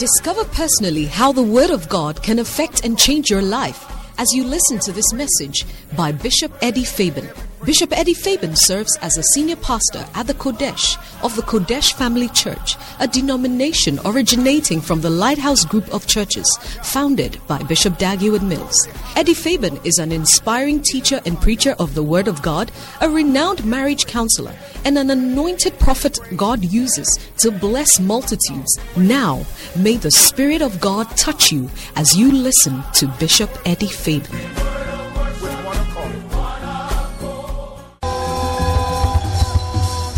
Discover personally how the Word of God can affect and change your life as you listen to this message by Bishop Eddie Fabian. Bishop Eddie Fabian serves as a senior pastor at the Kodesh of the Kodesh Family Church, a denomination originating from the Lighthouse Group of Churches founded by Bishop Dag Heward-Mills. Eddie Fabian is an inspiring teacher and preacher of the Word of God, a renowned marriage counselor, and an anointed prophet God uses to bless multitudes. Now, may the Spirit of God touch you as you listen to Bishop Eddie Fabian.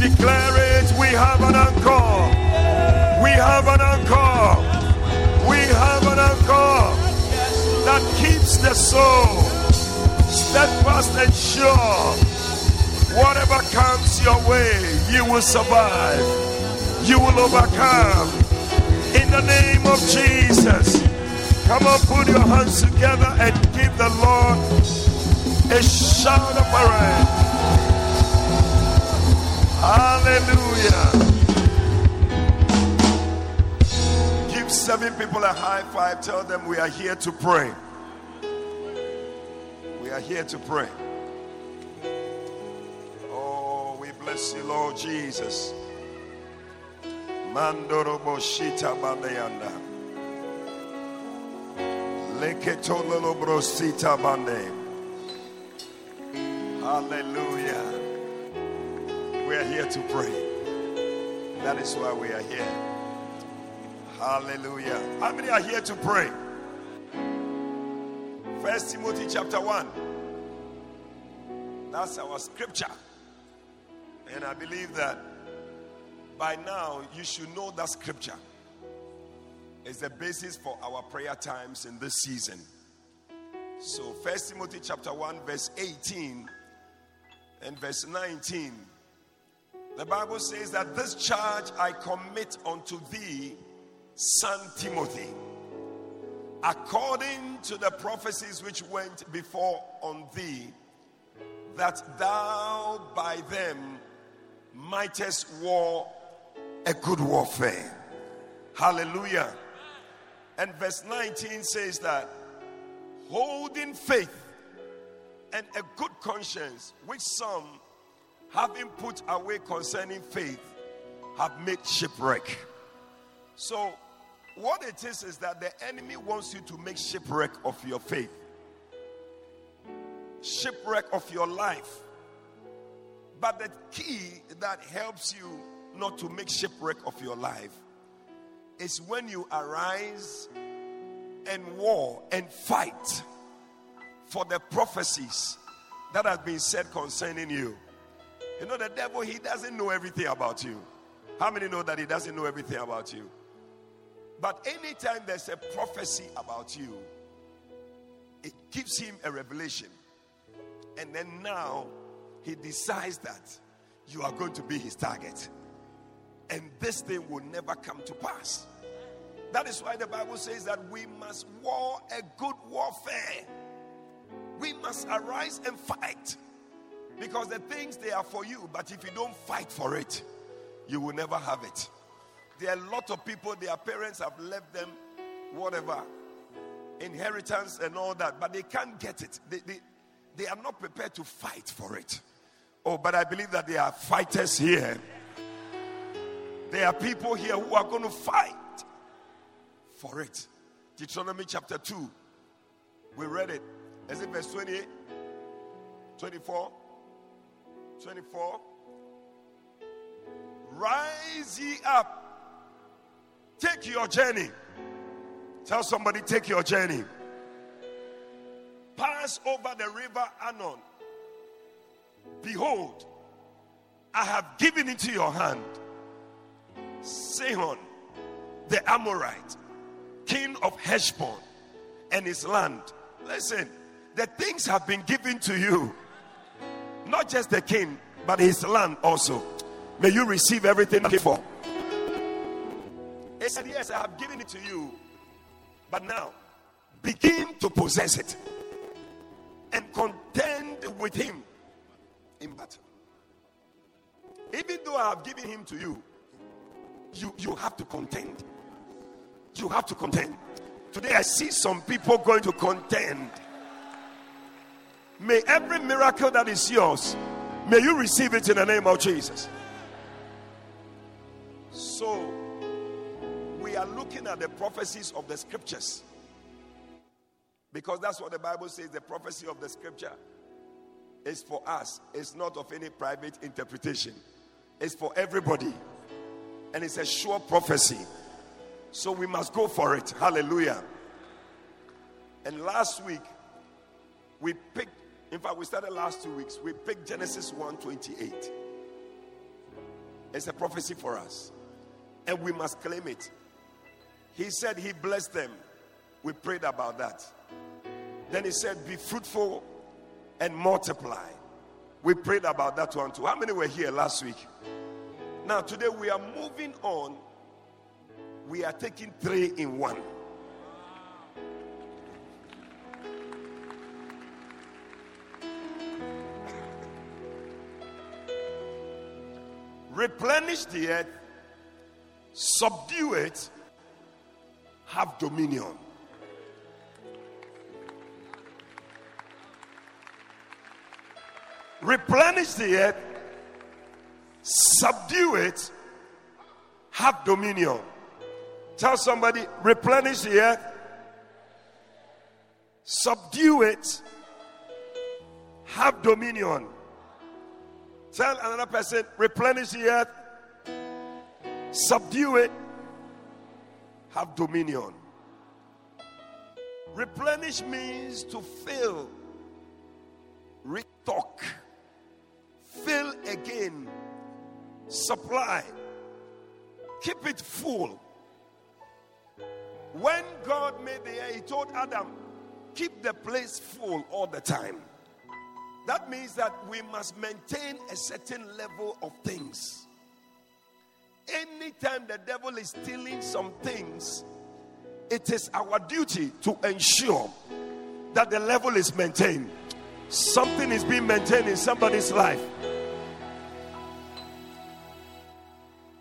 Declare it, we have an encore. We have an encore. We have an encore that keeps the soul steadfast and sure. Whatever comes your way, you will survive. You will overcome. In the name of Jesus. Come on, put your hands together and give the Lord a shout of praise. Hallelujah. Give seven people a high five. Tell them we are here to pray. We are here to pray. Oh, we bless you, Lord Jesus. Mandoro boshita bandeyanda. Leketololo brosita bande. Hallelujah. We are here to pray. That is why we are here. Hallelujah. How many are here to pray? First Timothy chapter 1. That's our scripture. And I believe that by now you should know that scripture is the basis for our prayer times in this season. So First Timothy chapter 1 verse 18 and verse 19 the Bible says that this charge I commit unto thee, son Timothy, according to the prophecies which went before on thee, that thou by them mightest war a good warfare. Hallelujah. And verse 19 says that holding faith and a good conscience, which some having put away concerning faith, have made shipwreck. So, what it is is that the enemy wants you to make shipwreck of your faith, shipwreck of your life. But the key that helps you not to make shipwreck of your life is when you arise and war and fight for the prophecies that have been said concerning you. You know, the devil, he doesn't know everything about you. How many know that he doesn't know everything about you? But anytime there's a prophecy about you, it gives him a revelation. And then now he decides that you are going to be his target. And this thing will never come to pass. That is why the Bible says that we must war a good warfare. We must arise and fight. Because the things they are for you, but if you don't fight for it, you will never have it. There are a lot of people, their parents have left them whatever, inheritance and all that, but they can't get it. They, they, they are not prepared to fight for it. Oh, but I believe that there are fighters here. There are people here who are going to fight for it. Deuteronomy chapter 2. We read it. Is it verse 28? 24? 24. Rise ye up, take your journey. Tell somebody, take your journey. Pass over the river Arnon. Behold, I have given into your hand Sihon, the Amorite, king of Heshbon, and his land. Listen, the things have been given to you not just the king, but his land also. May you receive everything for. He said, Yes, I have given it to you. But now, begin to possess it and contend with him in battle. Even though I have given him to you, you, you have to contend. You have to contend. Today I see some people going to contend. May every miracle that is yours, may you receive it in the name of Jesus. So, we are looking at the prophecies of the scriptures. Because that's what the Bible says the prophecy of the scripture is for us, it's not of any private interpretation, it's for everybody. And it's a sure prophecy. So we must go for it. Hallelujah. And last week, we picked, in fact, we started last two weeks, we picked Genesis 1 28. It's a prophecy for us. And we must claim it. He said he blessed them. We prayed about that. Then he said, Be fruitful and multiply. We prayed about that one too. How many were here last week? Now, today we are moving on. We are taking three in one. Replenish the earth, subdue it, have dominion. replenish the earth, subdue it, have dominion. Tell somebody, replenish the earth, subdue it, have dominion. Tell another person, replenish the earth, subdue it, have dominion. Replenish means to fill, restock fill again, supply, keep it full. When God made the air, He told Adam, keep the place full all the time. That means that we must maintain a certain level of things. Anytime the devil is stealing some things, it is our duty to ensure that the level is maintained. Something is being maintained in somebody's life.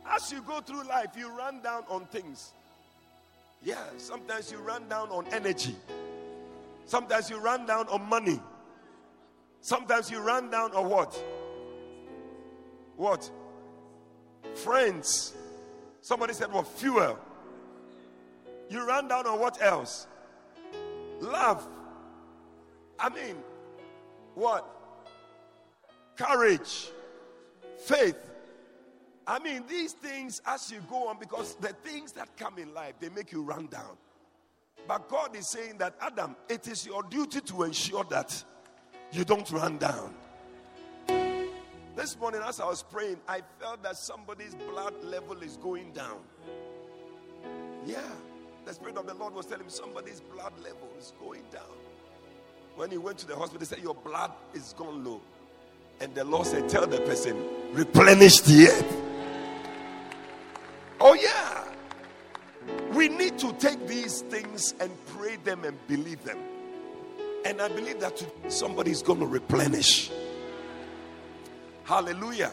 As you go through life, you run down on things. Yeah, sometimes you run down on energy. Sometimes you run down on money. Sometimes you run down on what? What? Friends. Somebody said, What? Fuel. You run down on what else? Love. I mean, what? Courage. Faith. I mean, these things as you go on, because the things that come in life, they make you run down. But God is saying that, Adam, it is your duty to ensure that you don't run down. This morning, as I was praying, I felt that somebody's blood level is going down. Yeah, the Spirit of the Lord was telling me somebody's blood level is going down. When he went to the hospital, he said, Your blood is gone low. And the Lord said, Tell the person, replenish the earth. Oh, yeah. We need to take these things and pray them and believe them. And I believe that somebody is going to replenish. Hallelujah.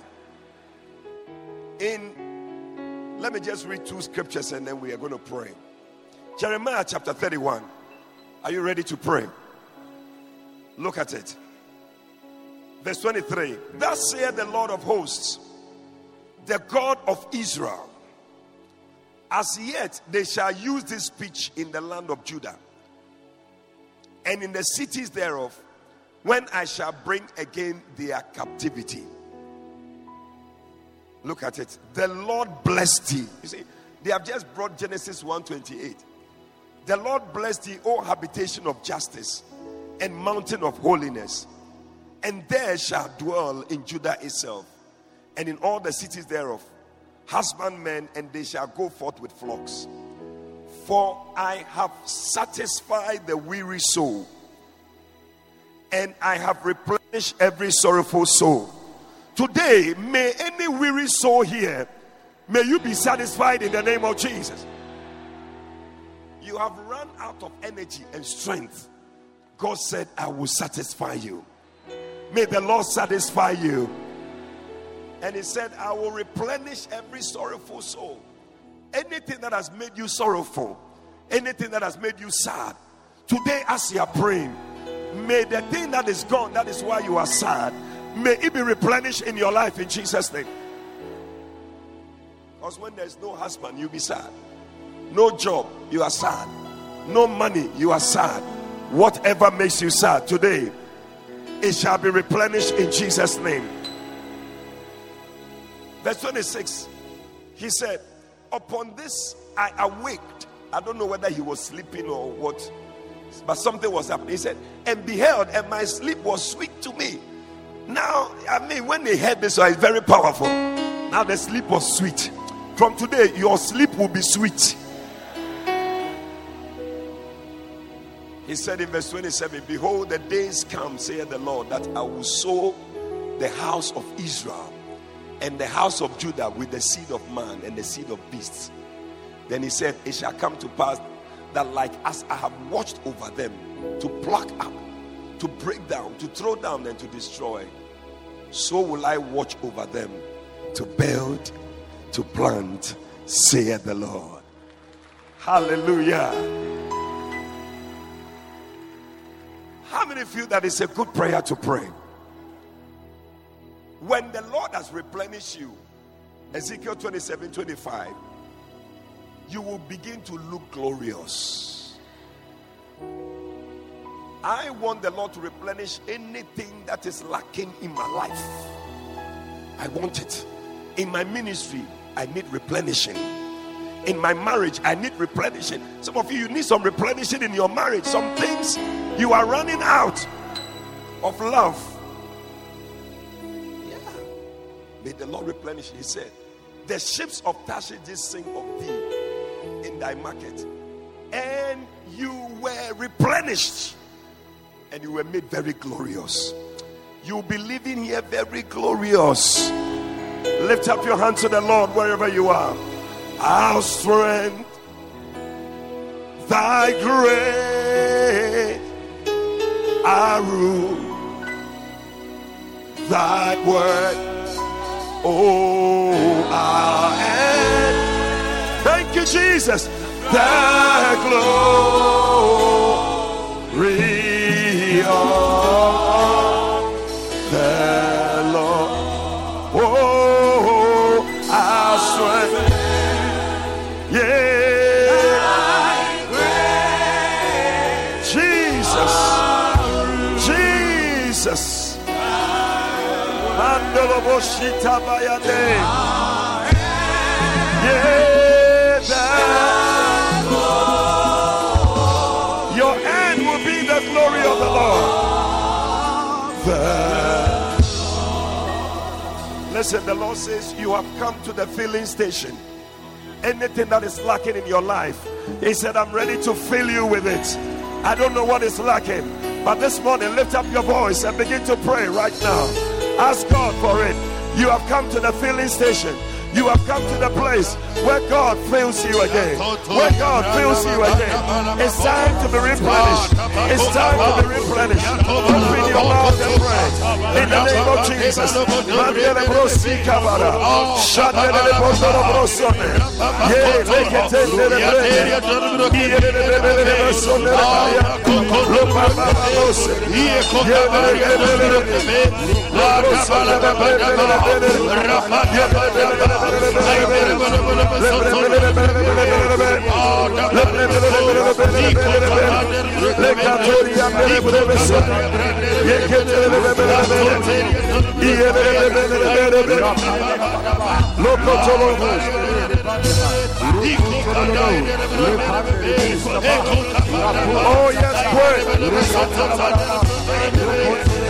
In, let me just read two scriptures and then we are going to pray. Jeremiah chapter 31. Are you ready to pray? Look at it. Verse 23. Thus saith the Lord of hosts, the God of Israel as yet they shall use this speech in the land of Judah and in the cities thereof when I shall bring again their captivity. Look at it. The Lord blessed thee. You see, they have just brought Genesis 128. The Lord blessed thee, O habitation of justice and mountain of holiness, and there shall dwell in Judah itself and in all the cities thereof husbandmen, and they shall go forth with flocks. For I have satisfied the weary soul, and I have replenished every sorrowful soul. Today, may any weary soul here, may you be satisfied in the name of Jesus. You have run out of energy and strength. God said, I will satisfy you. May the Lord satisfy you and he said, I will replenish every sorrowful soul. Anything that has made you sorrowful, anything that has made you sad, today as you are praying, may the thing that is gone, that is why you are sad, may it be replenished in your life in Jesus' name. Because when there's no husband, you'll be sad. No job, you are sad. No money, you are sad. Whatever makes you sad today, it shall be replenished in Jesus' name. Verse 26, he said, Upon this I awaked. I don't know whether he was sleeping or what, but something was happening. He said, And beheld, and my sleep was sweet to me. Now, I mean, when they heard this, it's very powerful. Now the sleep was sweet. From today, your sleep will be sweet. He said in verse 27 Behold, the days come, saith the Lord, that I will sow the house of Israel and the house of Judah with the seed of man and the seed of beasts. Then he said, It shall come to pass that, like as I have watched over them to pluck up, to break down, to throw down, and to destroy, so will I watch over them to build, to plant, saith the Lord. Hallelujah. How many feel that it's a good prayer to pray? When the Lord has replenished you, Ezekiel 27 25, you will begin to look glorious. I want the Lord to replenish anything that is lacking in my life. I want it. In my ministry, I need replenishing. In my marriage, I need replenishing. Some of you, you need some replenishing in your marriage. Some things you are running out of love May the Lord replenish. He said, The ships of Tarshish did sing of thee in thy market, and you were replenished, and you were made very glorious. You'll be living here very glorious. Lift up your hand to the Lord wherever you are. Our strength, thy grace, our rule, thy word Oh, our end. Thank you, Jesus. The glory Bayade. Your end will be the glory of the Lord. Listen, the Lord says, You have come to the filling station. Anything that is lacking in your life, He said, I'm ready to fill you with it. I don't know what is lacking, but this morning, lift up your voice and begin to pray right now. Ask God for it. You have come to the filling station. You have come to the place where God fills you again. Where God fills you again. It's time to be replenished. It's time to be replenished. Open your mouth and pray. In the name of Jesus. Mandele Oh. Oh, Shatata. Akabakaba.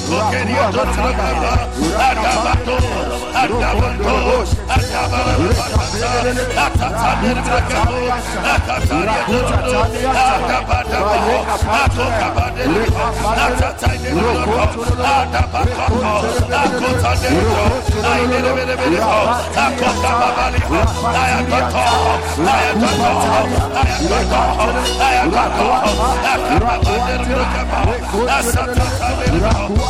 Naingere bebeso. Asasa derba. Akatata derba. Akabakaba. Akokoto derba. Itata derba. Akokerio derba. Akabato. Akabato. Akabato. Atata derba. Akataria derba. Akabadaba.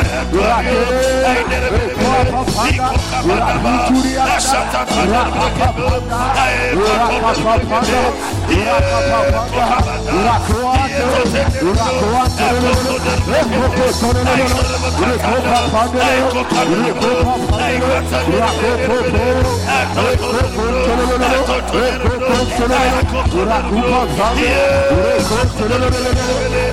Rakuma Zambia, Rakuma Zambia,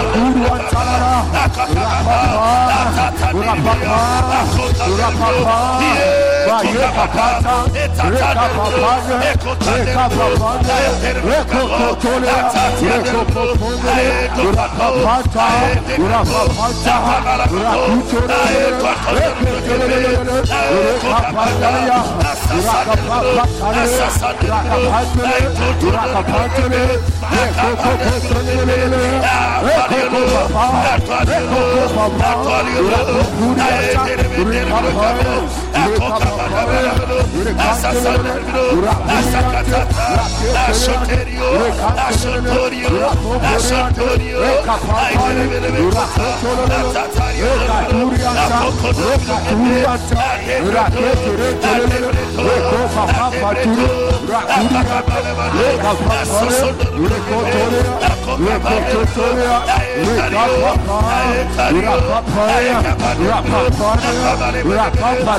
Uruantara, Rapapa, Rapapa, Rapapa, Rakapata, Rapa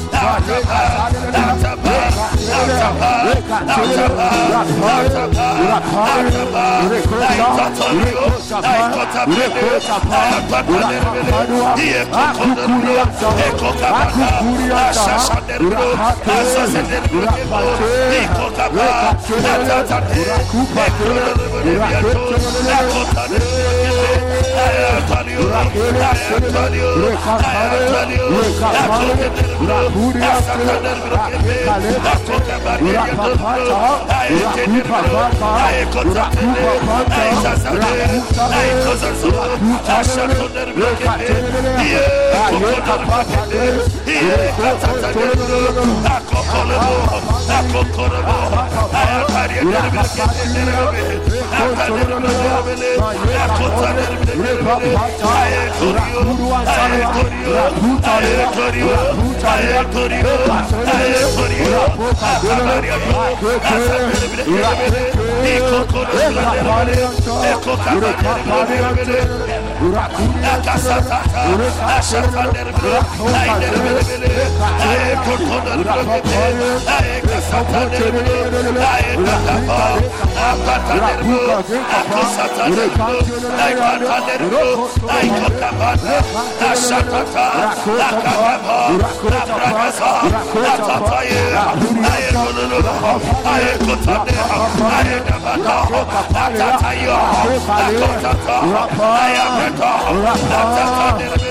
Rakupate, rakupate, rakupate, Rakota Rakuta I Rapper, rapper, rapper.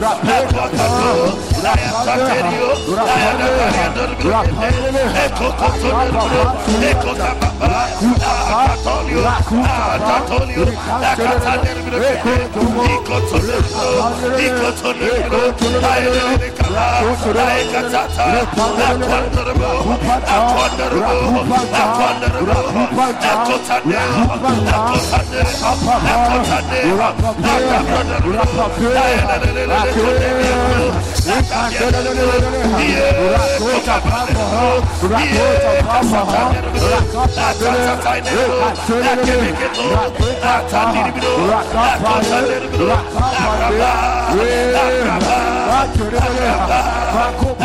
Rapeka, Rap Rock up, rock up, Rakura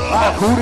Rakata,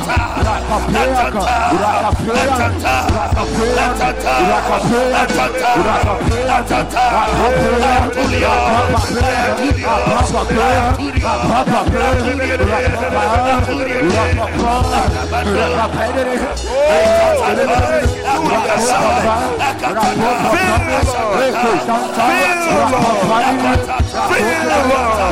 Feel the love. Feel the love.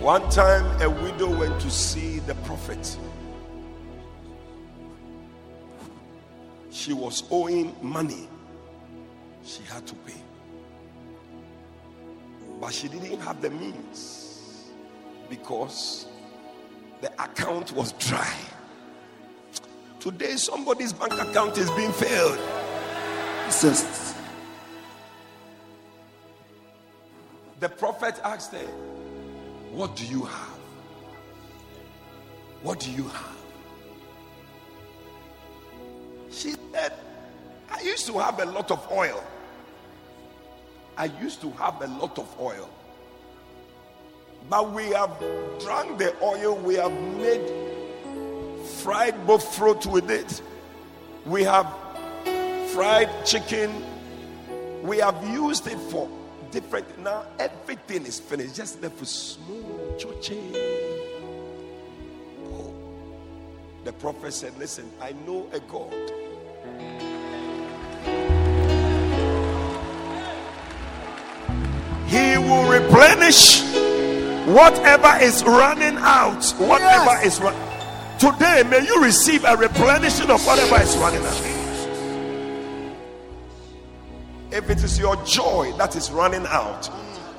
One time a widow went to see the prophet. She was owing money. She had to pay. But she didn't have the means because the account was dry. Today, somebody's bank account is being failed. Yes. The prophet asked her, What do you have? What do you have? She said, I used to have a lot of oil. I used to have a lot of oil. But we have drunk the oil, we have made fried both fruit with it. We have fried chicken. We have used it for different. Now everything is finished. Just left with small choche. Oh. The prophet said, Listen, I know a God. He will replenish whatever is running out. Whatever yes. is running. Today, may you receive a replenishing of whatever is running out. If it is your joy that is running out,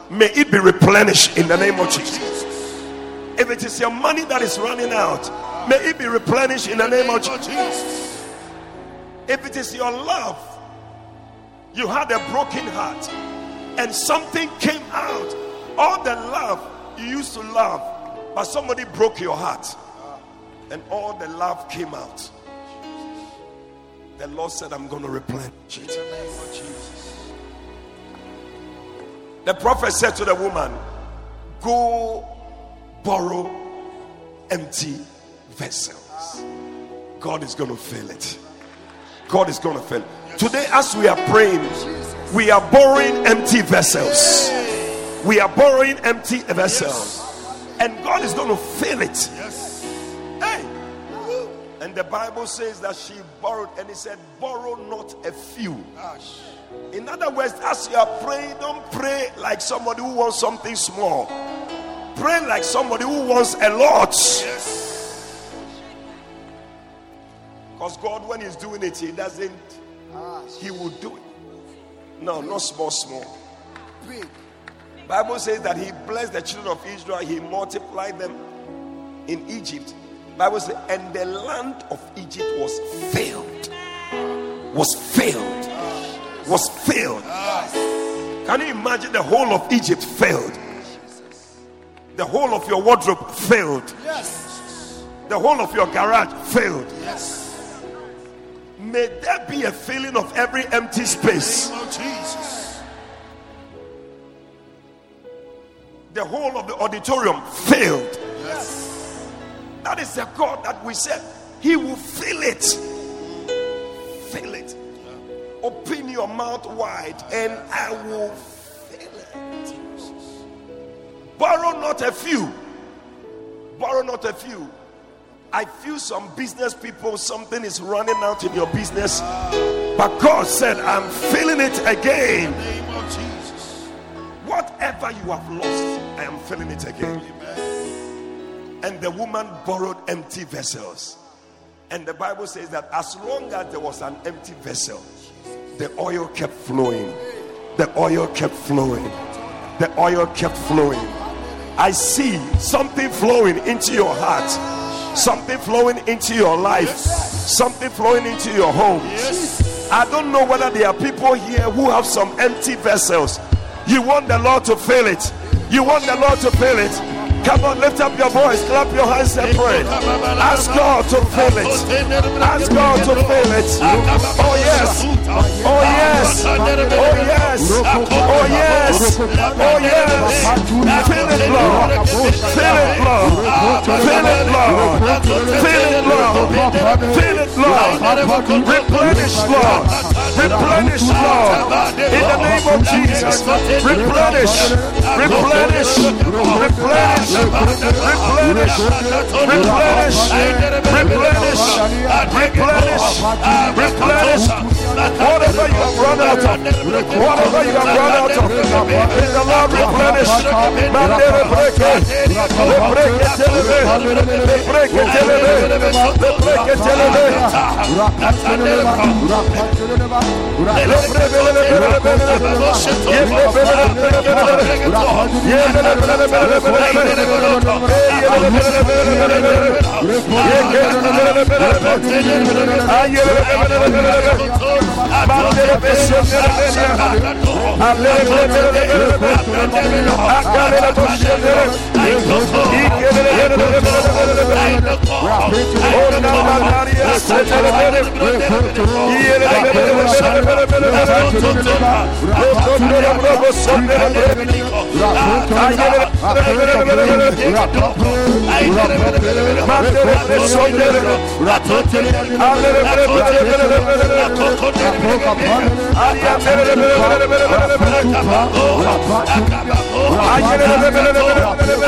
may it be replenished in the name of Jesus. If it is your money that is running out, may it be replenished in the name of Jesus. If it is your love, you had a broken heart and something came out. All the love you used to love, but somebody broke your heart and all the love came out. The Lord said, I'm going to replenish it. The prophet said to the woman, Go borrow empty vessels. God is going to fill it. God is going to fill it. Today, as we are praying, we are borrowing empty vessels. We are borrowing empty vessels. And God is going to fill it. Hey. And the Bible says that she borrowed, and he said, Borrow not a few. In other words, as you are praying, don't pray like somebody who wants something small. Pray like somebody who wants a lot. Yes. Because God, when He's doing it, He doesn't, He will do it. No, not small, small. Big. Bible says that He blessed the children of Israel, He multiplied them in Egypt. Bible says, and the land of Egypt was filled. Was filled was filled. Can you imagine the whole of Egypt failed? The whole of your wardrobe failed. The whole of your garage failed. May there be a filling of every empty space. The whole of the auditorium failed. That is the God that we said He will fill it. Fill it. Open your mouth wide and I will fill it. Borrow not a few. Borrow not a few. I feel some business people, something is running out in your business. But God said, I'm filling it again. Whatever you have lost, I am filling it again. And the woman borrowed empty vessels. And the Bible says that as long as there was an empty vessel, the oil kept flowing. The oil kept flowing. The oil kept flowing. I see something flowing into your heart, something flowing into your life, Something flowing into your home. I don't know whether there are people here who have some empty vessels. You want the Lord to fill it. You want the Lord to fill it. Come on, lift up your voice, clap your hands and pray. Ask God to fill it. Ask God to fill it. Oh yes. Oh yes. Oh yes. Oh yes. Oh yes. Fill it, Lord. Fill it, Lord. Fill it, Lord. Fill it, Lord. Fill it, Lord. Replenish, Lord. Replenish, Lord. In the name of Jesus. Replenish. Replenish. Replenish. Replenish. Replenish. Replenish. Replenish. Replenish. Whatever you have run out of, whatever you have run out of, the Lord replenish. Mandere breke, le breke break it. breke telebe, le breke telebe. Le breke telebe, Aleluya. Rapa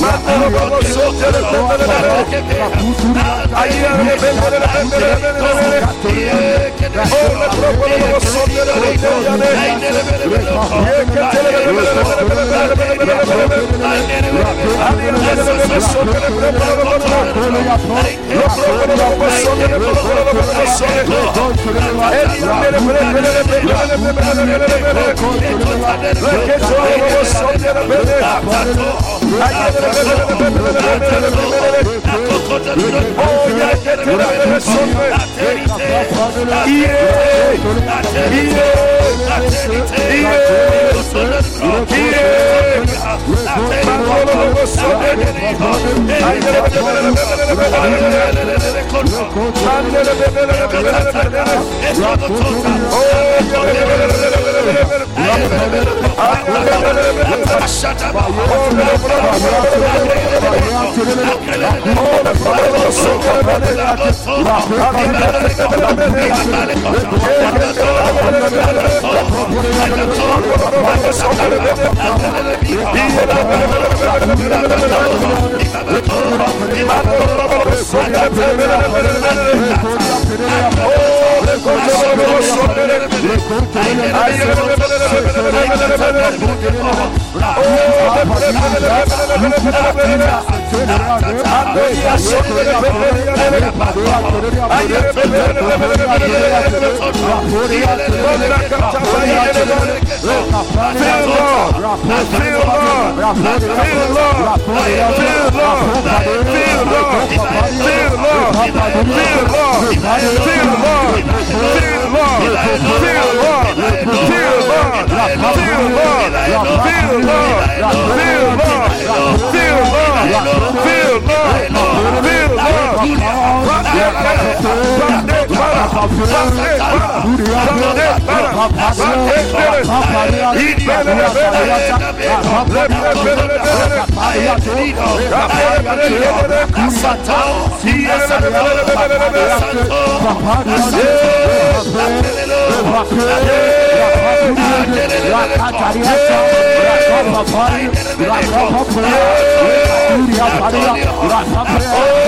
Mandalo Oh, Oh Oh Oh, Feel the Lord. Feel the Lord. Feel the Lord feel love, feel love, feel love, feel love. Rapa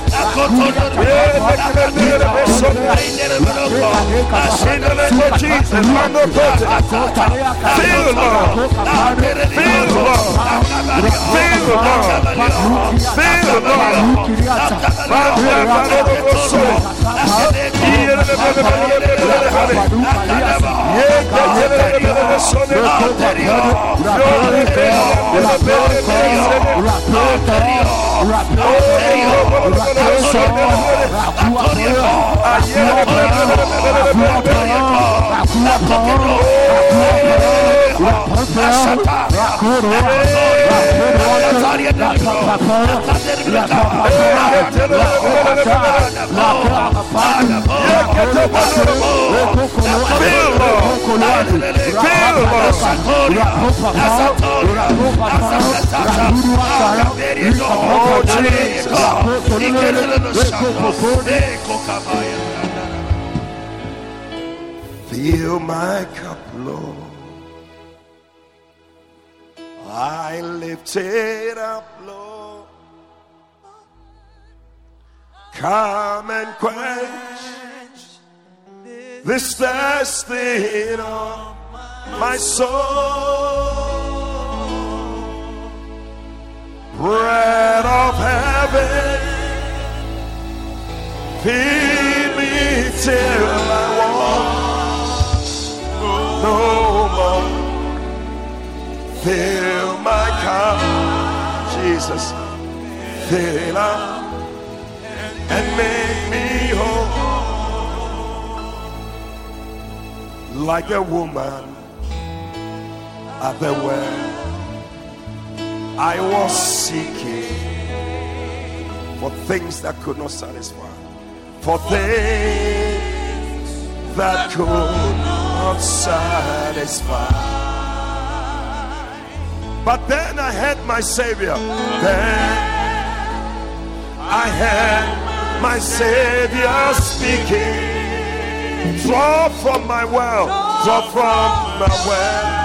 Rapper, Ayer, Fill my cup, Lord. I lift it up, Lord. Come and quench this thirsting of my soul. Bread of heaven, feed me till I want no more. Fill my cup, Jesus. Fill up and make me whole. Like a woman at the well, I was seeking for things that could not satisfy, for things that could not satisfy. But then I had my Savior. Then I had my Savior speaking. Draw from my well, draw from my well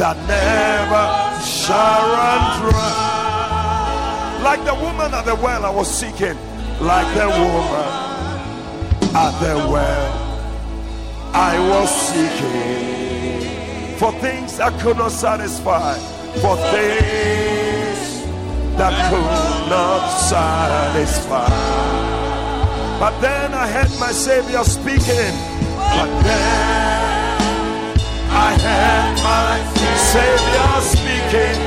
that never shall run dry. Like the woman at the well, I was seeking. Like the woman at the well, I was seeking for things that could not satisfy, for things that could not satisfy. But then I had my Savior speaking, but then I had my Savior speaking.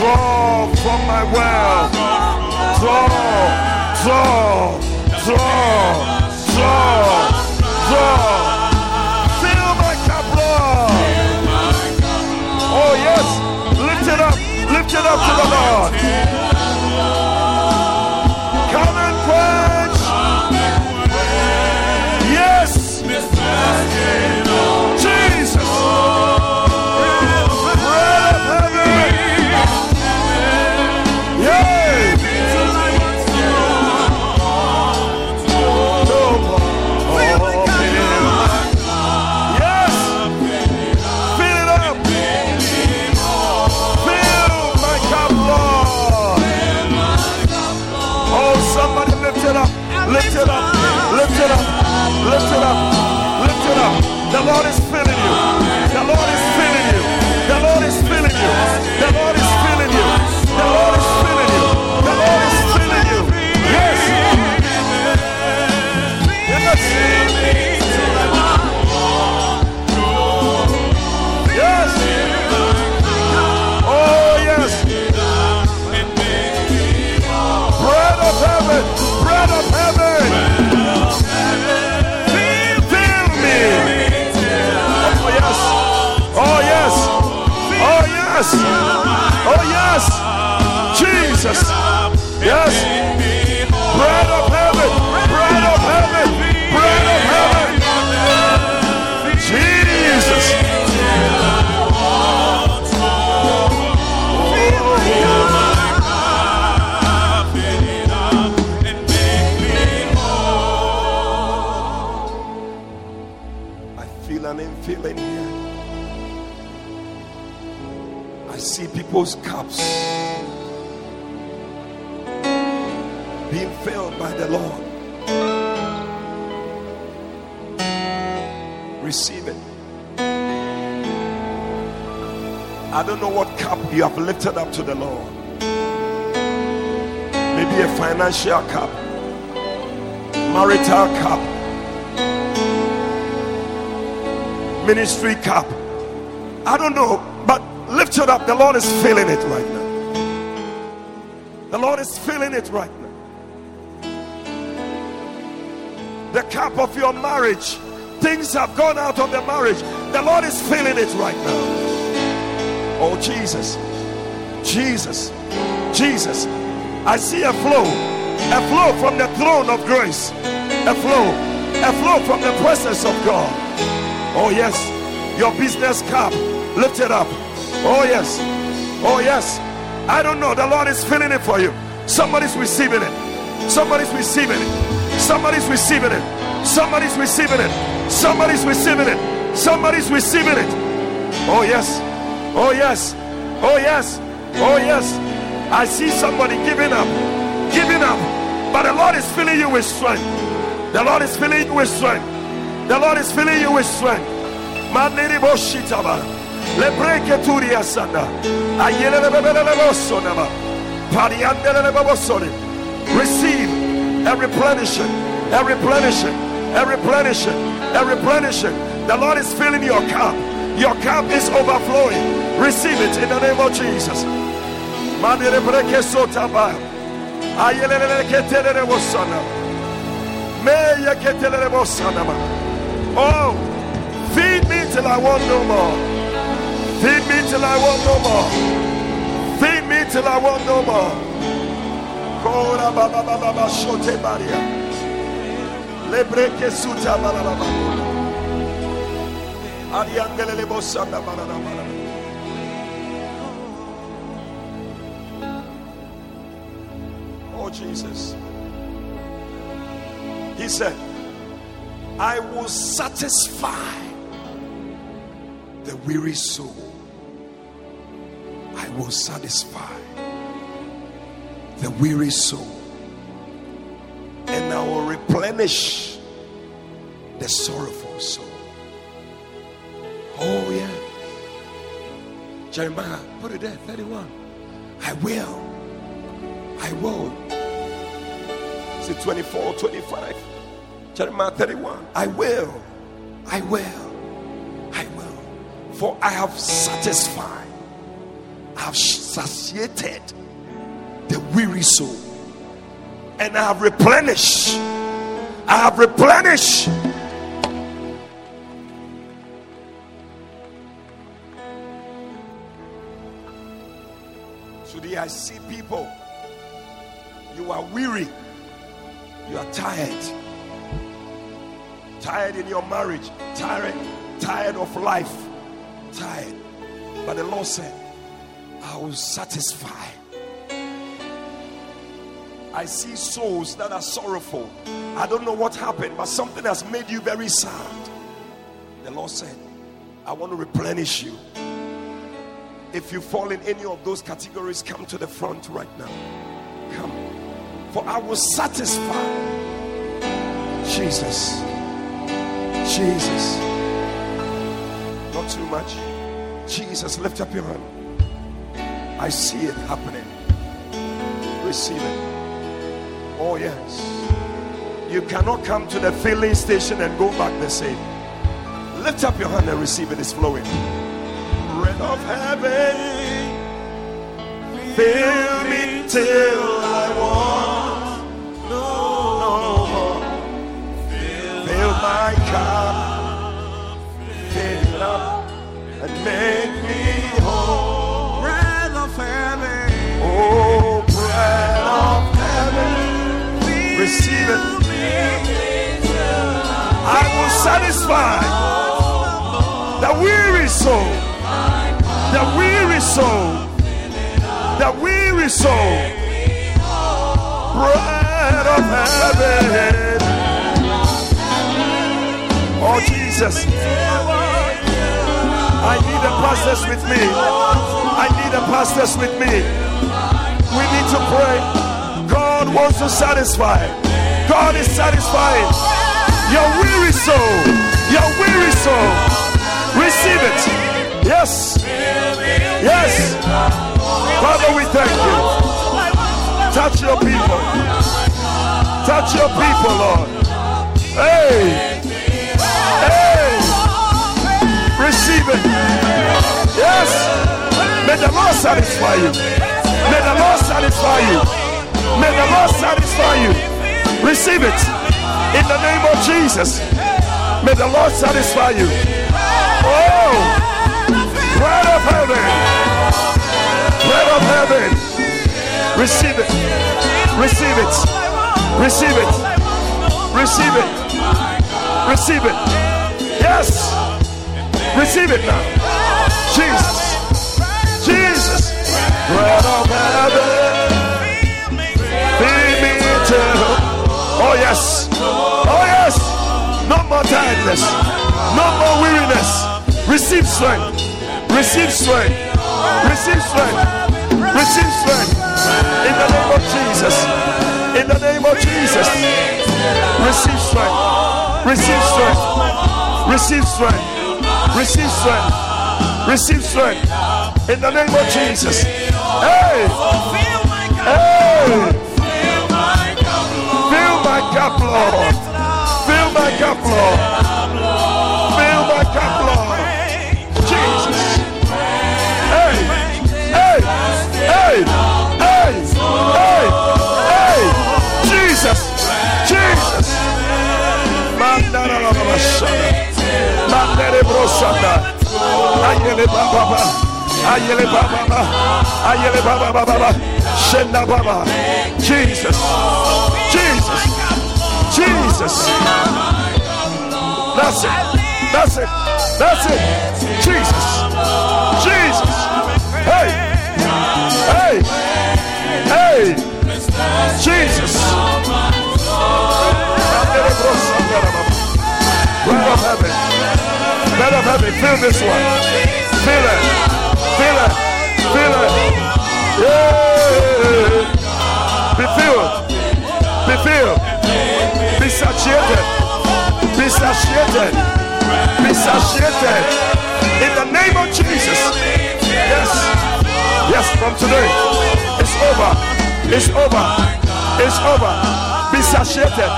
Draw from my well, draw, draw, draw, draw, draw. Fill it up to the Lord. Come and quench. Yes. The Lord is yes. Oh, yes. Jesus. Yes. People's cups being filled by the Lord. Receive it. I don't know what cup you have lifted up to the Lord. Maybe a financial cup, marital cup, ministry cup. I don't know, up. The Lord is filling it right now. The Lord is filling it right now. The cup of your marriage. Things have gone out of the marriage. The Lord is filling it right now. Oh, Jesus. Jesus. Jesus. I see a flow. A flow from the throne of grace. A flow. A flow from the presence of God. Oh, yes. Your business cup. Lift it up. Oh, yes. Oh, yes. I don't know. The Lord is filling it for you. Somebody's receiving it. Somebody's receiving it. Somebody's receiving it. Somebody's receiving it. Somebody's receiving it. Somebody's receiving it. Oh, yes. Oh, yes. Oh, yes. Oh, yes. I see somebody giving up. Giving up. But the Lord is filling you with strength. The Lord is filling you with strength. The Lord is filling you with strength. Maniri boshitaba. Lebreke turia sanda. Ayele lebebele lebosonaba. Pariandele lebosone. Receive a replenishing, a replenishing, a replenishing, a replenishing. The Lord is filling your cup. Your cup is overflowing. Receive it in the name of Jesus. Manere breke sotaba. Ayele ketele lebosona. Meya ketele lebosona. Oh, feed me till I want no more. Feed me till I want no more. Feed me till I want no more. Kora baba baba baba shote baria. Lebreke suta bala baba. Ariandele le bosanda bala bala. Oh Jesus. He said, I will satisfy the weary soul. I will satisfy the weary soul. And I will replenish the sorrowful soul. Oh, yeah. Jeremiah, put it there, 31. I will. I will. It 24 25? Jeremiah 31. I will. I will. I will. For I have satisfied, have satiated the weary soul, and I have replenished. I have replenished. Today I see people. You are weary. You are tired. Tired in your marriage. Tired. Tired of life. Tired. But the Lord said, I will satisfy. I see souls that are sorrowful. I don't know what happened, but something has made you very sad. The Lord said, I want to replenish you. If you fall in any of those categories, come to the front right now. Come. For I will satisfy. Jesus. Jesus. Not too much. Jesus, lift up your hand. I see it happening. Receive it. Oh, yes. You cannot come to the filling station and go back the same. Lift up your hand and receive it. It's flowing. Bread of heaven, fill me till I want no more. Fill my cup, fill up, and make receive it. I will satisfy the weary soul, the weary soul, the weary soul. Bread of heaven. Oh, Jesus. I need the pastors with me. I need the pastors with me. We need to pray. God wants to satisfy. God is satisfying your weary soul. Your weary soul. Receive it. Yes. Yes. Father, we thank you. Touch your people. Touch your people, Lord. Hey. Hey. Receive it. Yes. May the Lord satisfy you. May the Lord satisfy you. May the Lord satisfy you. Receive it. In the name of Jesus. May the Lord satisfy you. Oh. Bread of heaven. Bread of heaven. Receive it. Receive it. Receive it. Receive it. Receive it. Yes. Receive it now. Jesus. Jesus. Bread of heaven. Yes. Oh, yes. No more tiredness. No more weariness. Receive strength. Receive strength. Receive strength. Receive strength. In the name of Jesus. In the name of Jesus. Receive strength. Receive strength. Receive strength. Receive strength. Receive strength. In the name of Jesus. Hey. Hey. My cup, Lord. Fill my cup, Lord. Fill my cup, Lord. Jesus. Hey. Hey. Hey. Hey. Hey. Hey. Jesus. Jesus. Mandara la la shana. Mandere brosanda. Ayele baba. Ayele baba. Ayele baba baba. Shenda baba. Jesus. Jesus. Jesus. That's it. That's it. That's it. Jesus. Jesus. Hey. Hey. Hey. Jesus. Bread of heaven. Bread of heaven. Feel this one. Feel it. Feel it. Feel it. Yeah. Be filled. Be filled. Be satiated. Be satiated. Be satiated. In the name of Jesus. Yes. Yes, from today. It's over. It's over. It's over. Be satiated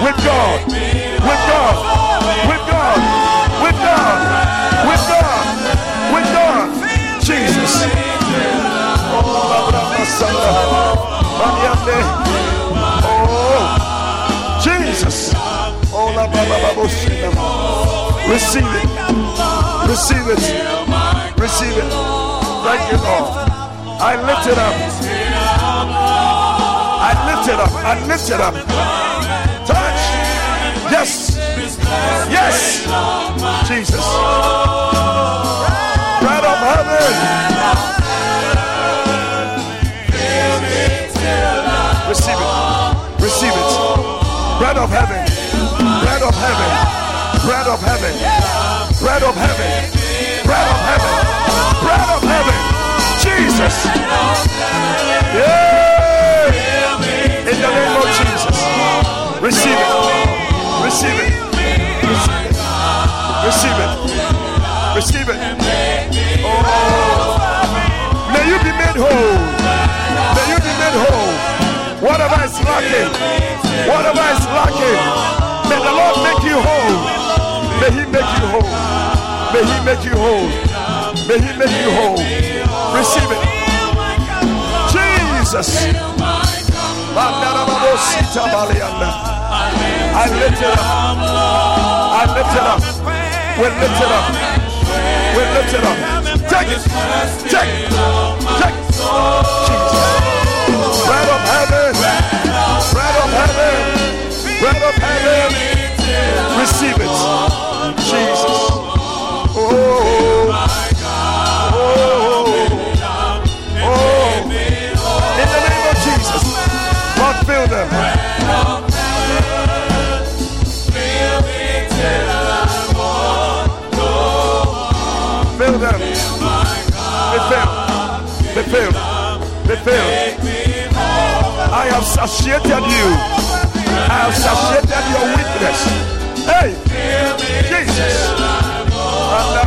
with God. With God. With God. With God. With God. With God. Jesus. Oh, Receive it. Receive it. Receive it. Thank you, Lord. I lift it up. I lift it up. I lift it up. Touch. Yes. Yes. Jesus. Bread of heaven. Receive it. Receive it. Bread of heaven. Bread of heaven. Bread of heaven. Bread of heaven. Bread of heaven. Bread of heaven. Jesus. Yeah. In the name of Jesus. Receive it. Receive it. Receive it. Receive it. Oh. May you be made whole. May you be made whole. Whatever is lacking, whatever is lacking, may the Lord make you whole. May He make you whole. May He make you whole. May He make you whole. Receive it. Jesus. I lift it up. I lift it up. We lift it up. We lift it up. Take it. Take it. Take it. Jesus. Bread of heaven. Bread of heaven. Bread of heaven. Receive it. Jesus. Oh. Oh. Oh. In the name of Jesus. Lord, fill them. Fill them. Be filled. Be filled. Be filled. I have satiated you. I have satiated your weakness. Hey, Jesus. And the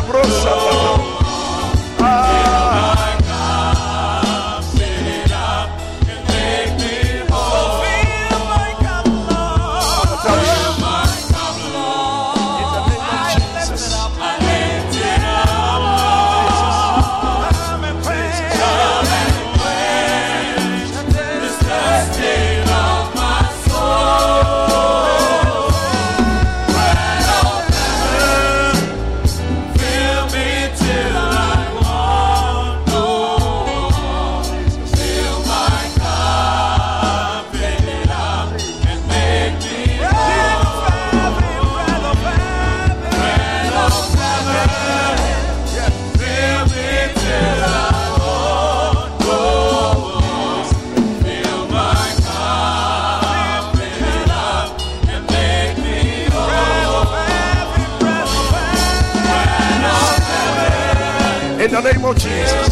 Jesus.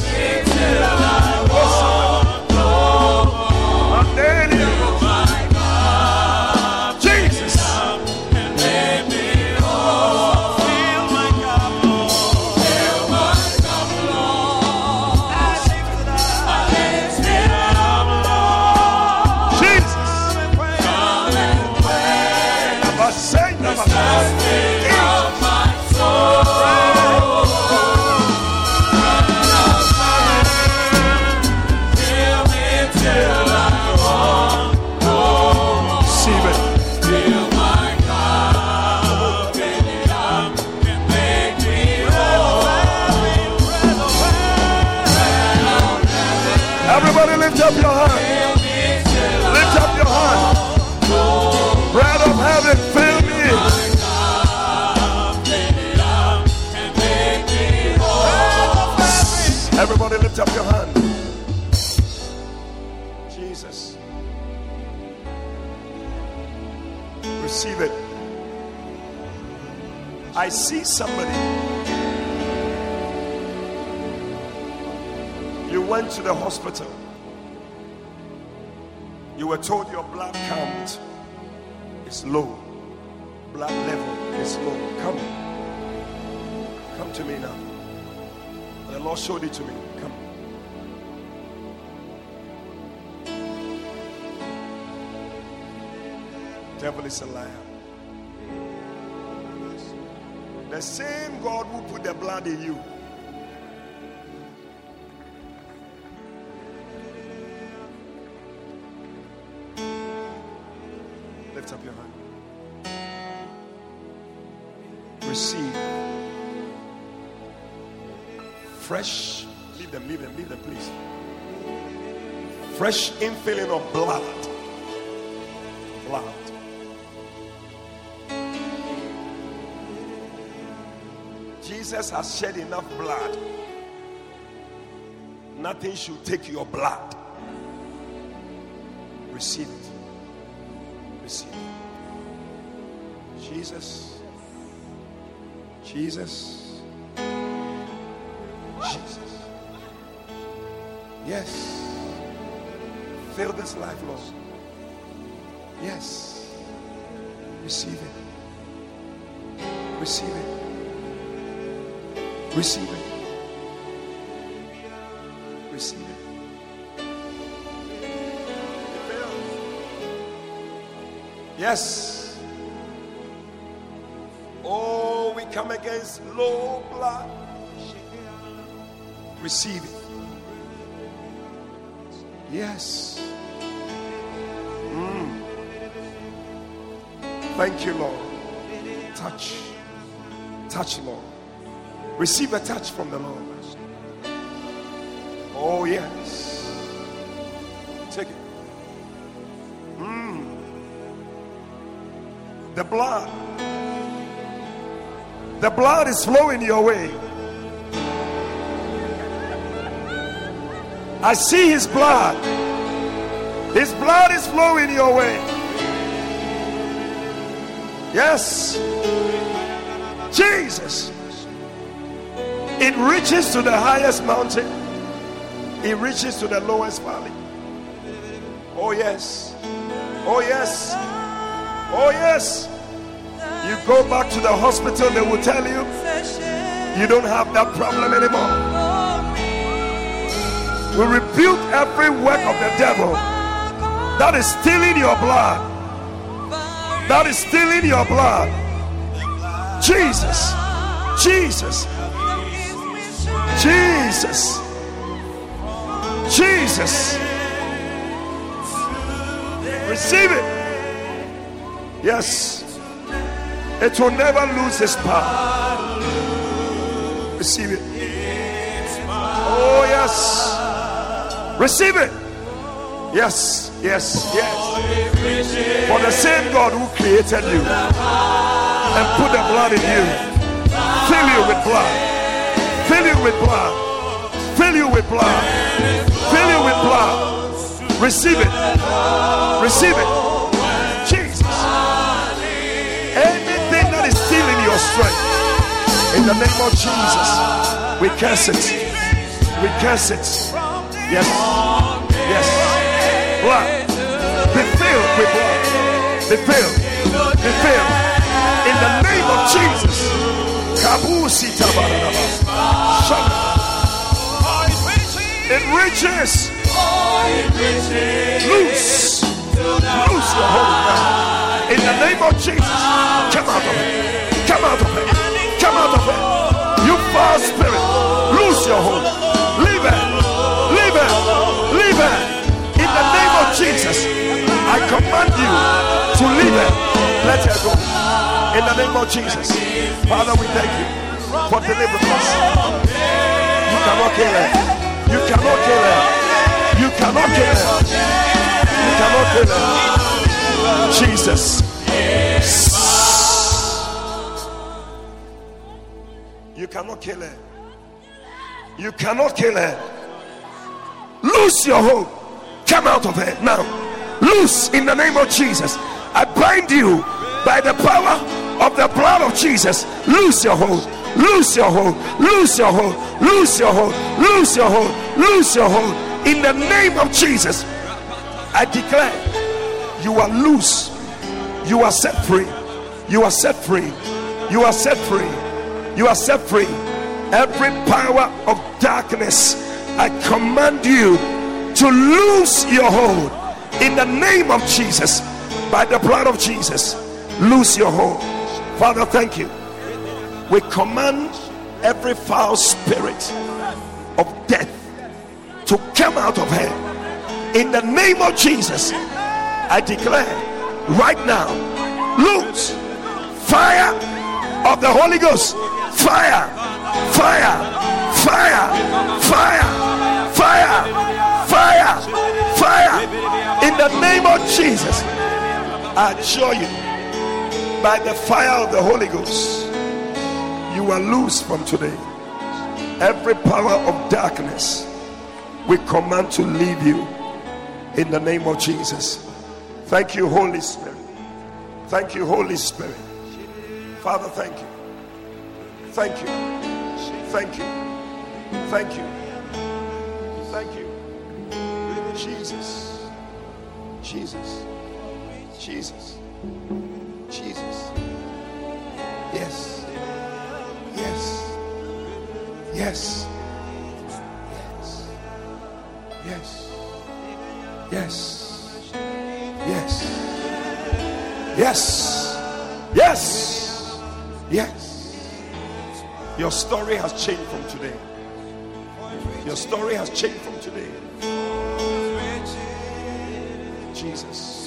Went to the hospital. You were told your blood count is low. Blood level is low. Come. Come to me now. The Lord showed it to me. Come. Devil is a liar. The same God who put the blood in you. Fresh. Leave them, leave them, leave them, please. Fresh infilling of blood. Blood. Jesus has shed enough blood. Nothing should take your blood. Receive it. Receive it. Jesus. Jesus. Jesus. Yes. Fill this life, Lord. Yes. Receive it. Receive it. Receive it. Receive it. Yes. Oh, we come against low blood. Receive it. Yes. Mm. Thank you, Lord. Touch. Touch, Lord. Receive a touch from the Lord. Oh, yes. Take it. Mm. The blood. The blood is flowing your way. I see his blood. His blood is flowing your way. Yes. Jesus. It reaches to the highest mountain, it reaches to the lowest valley. Oh, yes. Oh, yes. Oh, yes. You go back to the hospital, they will tell you you don't have that problem anymore. We rebuke every work of the devil that is stealing your blood. That is stealing your blood. Jesus. Jesus. Jesus. Jesus. Receive it. Yes. It will never lose its power. Receive it. Oh, yes. Receive it. Yes, yes, yes. For the same God who created you and put the blood in you, fill you with blood, fill you with blood, fill you with blood, fill you with blood. Receive it, receive it. Jesus. Anything that is stealing your strength, in the name of Jesus, we curse it. We curse it. Yes. Yes. Blood. Be filled with blood. Be filled. Be filled. In the name of Jesus. Kabusi It reaches. Loose. Loose your hold now. In the name of Jesus. Come out of it. Come out of it. Come out of it. You foul spirit. Loose your hold. Let her go. In the name of Jesus. Father, we thank you for delivering us. You cannot kill her. You cannot kill her. You cannot kill her. You cannot kill her. Jesus. You cannot kill her. You cannot kill her. Loose your hold. Come out of it now. Loose in the name of Jesus. I bind you by the power of the blood of Jesus. Loose your hold. Loose your hold. Loose your hold. Loose your hold. Loose your hold. Loose your hold. In the name of Jesus, I declare you are loose. You are set free. You are set free. You are set free. You are set free. Every power of darkness I command you to lose your hold in the name of Jesus by the blood of Jesus. Lose your hold. Father, thank you. We command every foul spirit of death to come out of her in the name of Jesus. I declare right now, lose fire of the Holy Ghost, fire, fire, fire, fire Fire! Fire! Fire! In the name of Jesus, I assure you, by the fire of the Holy Ghost, you are loose from today. Every power of darkness, we command to leave you in the name of Jesus. Thank you, Holy Spirit. Thank you, Holy Spirit. Father, thank you. Thank you. Thank you. Thank you. Thank you. Jesus. Jesus. Jesus. Jesus. Yes. Yes. Yes. Yes. Yes. Yes. Yes. Yes. Yes. Your story has changed from today. Your story has changed from today. Jesus.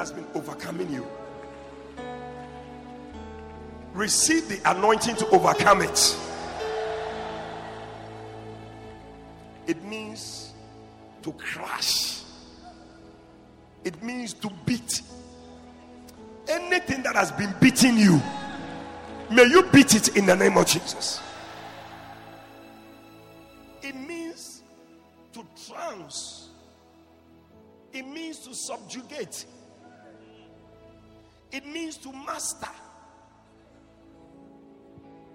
Anything that has been overcoming you, receive the anointing to overcome it. It means to crush it means to beat. Anything that has been beating you, may you beat it in the name of Jesus. It means to trounce, it means to subjugate, it means to master,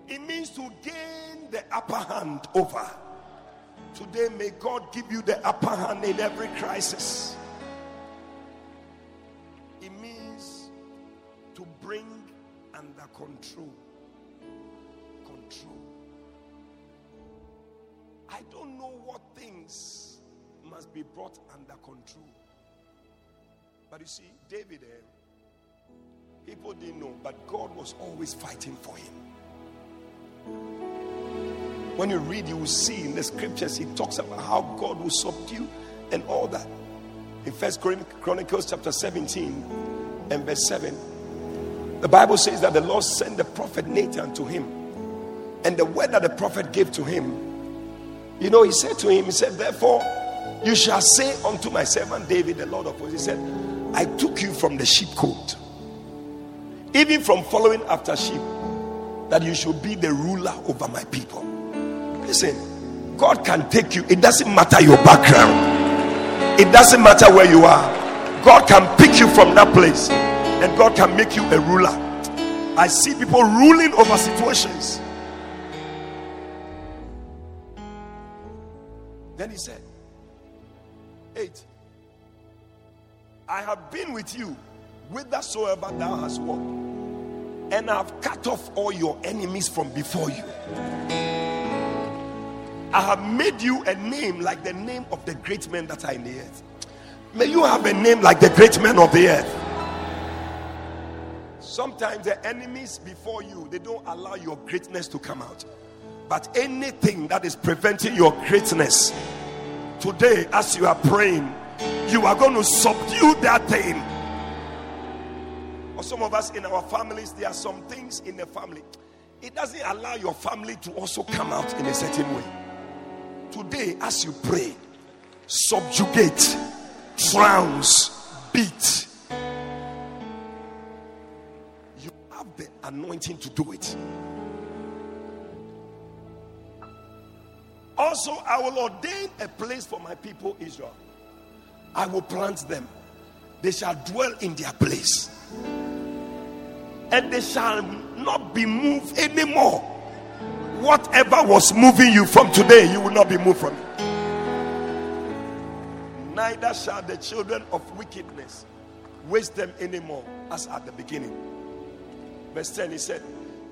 it means to gain the upper hand over. Today, may God give you the upper hand in every crisis. It means to bring under control. Control. I don't know what things must be brought under control. But you see, David, eh, people didn't know, but God was always fighting for him. When you read, you will see in the scriptures, he talks about how God will subdue and all that. In First Chronicles chapter 17 and verse 7, the Bible says that the Lord sent the prophet Nathan to him. And the word that the prophet gave to him, you know, he said to him, He said, Therefore, you shall say unto my servant David, the Lord of hosts, He said, I took you from the sheepcote, even from following after sheep, that you should be the ruler over my people. Listen, God can take you, it doesn't matter your background, it doesn't matter where you are. God can pick you from that place and God can make you a ruler. I see people ruling over situations. Then he said, Eight, I have been with you whithersoever thou hast walked, and I have cut off all your enemies from before you. I have made you a name like the name of the great men that are in the earth. May you have a name like the great men of the earth. Sometimes the enemies before you they don't allow your greatness to come out. But anything that is preventing your greatness today, as you are praying, you are going to subdue that thing. Or some of us in our families, there are some things in the family. It doesn't allow your family to also come out in a certain way. Today, as you pray, subjugate, trounce, beat. You have the anointing to do it. Also, I will ordain a place for my people Israel. I will plant them. They shall dwell in their place. And they shall not be moved anymore. Whatever was moving you from today, you will not be moved from it. Neither shall the children of wickedness waste them anymore, as at the beginning. Verse 10 he said,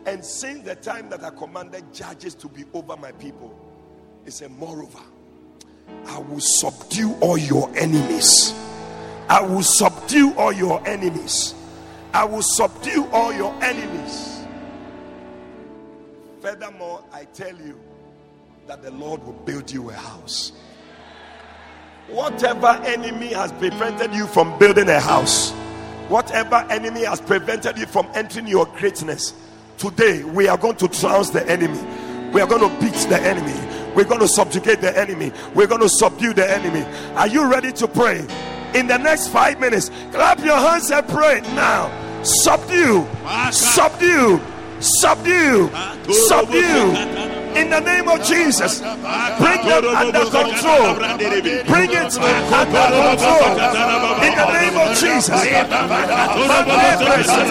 And since the time that I commanded judges to be over my people, he said, Moreover, I will subdue all your enemies. I will subdue all your enemies. I will subdue all your enemies. Furthermore, I tell you that the Lord will build you a house. Whatever enemy has prevented you from building a house, whatever enemy has prevented you from entering your greatness, today we are going to trounce the enemy. We are going to beat the enemy. We're going to subjugate the enemy. We're going to subdue the enemy. Are you ready to pray? In the next five minutes, clap your hands and pray now. Subdue, subdue, subdue, subdue in the name of Jesus. Bring them under control. Bring it under control in the name of Jesus. Monday present.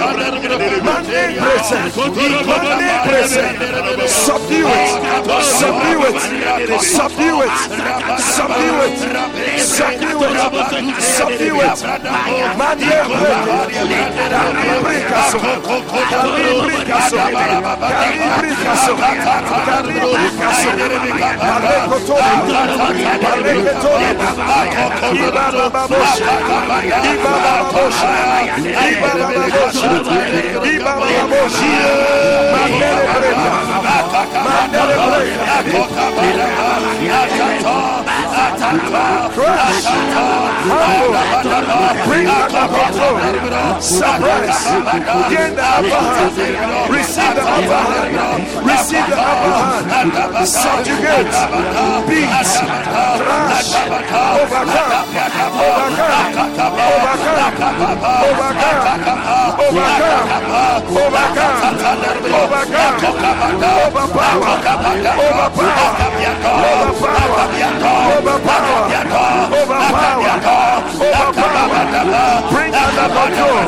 Present. Present. Subdue it. Subdue it. Subdue it. Subdue it. Subdue it. Subdue it. Present. Surprise. Gain the. Receive the upper hand. Receive the upper hand subjugate, beat, crush, overcome, overcome, overcome, overcome, overcome, overcome, overcome, overpower, overpower, overpower, bring under control,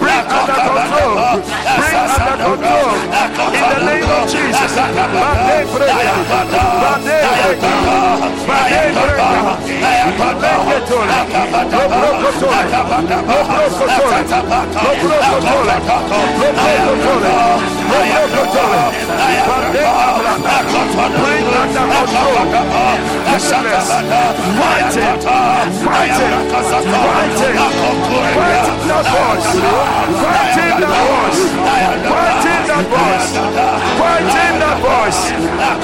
bring under control, bring under control, in the name of Jesus. Fighting, that voice, fighting that voice, fighting that voice, fighting that voice,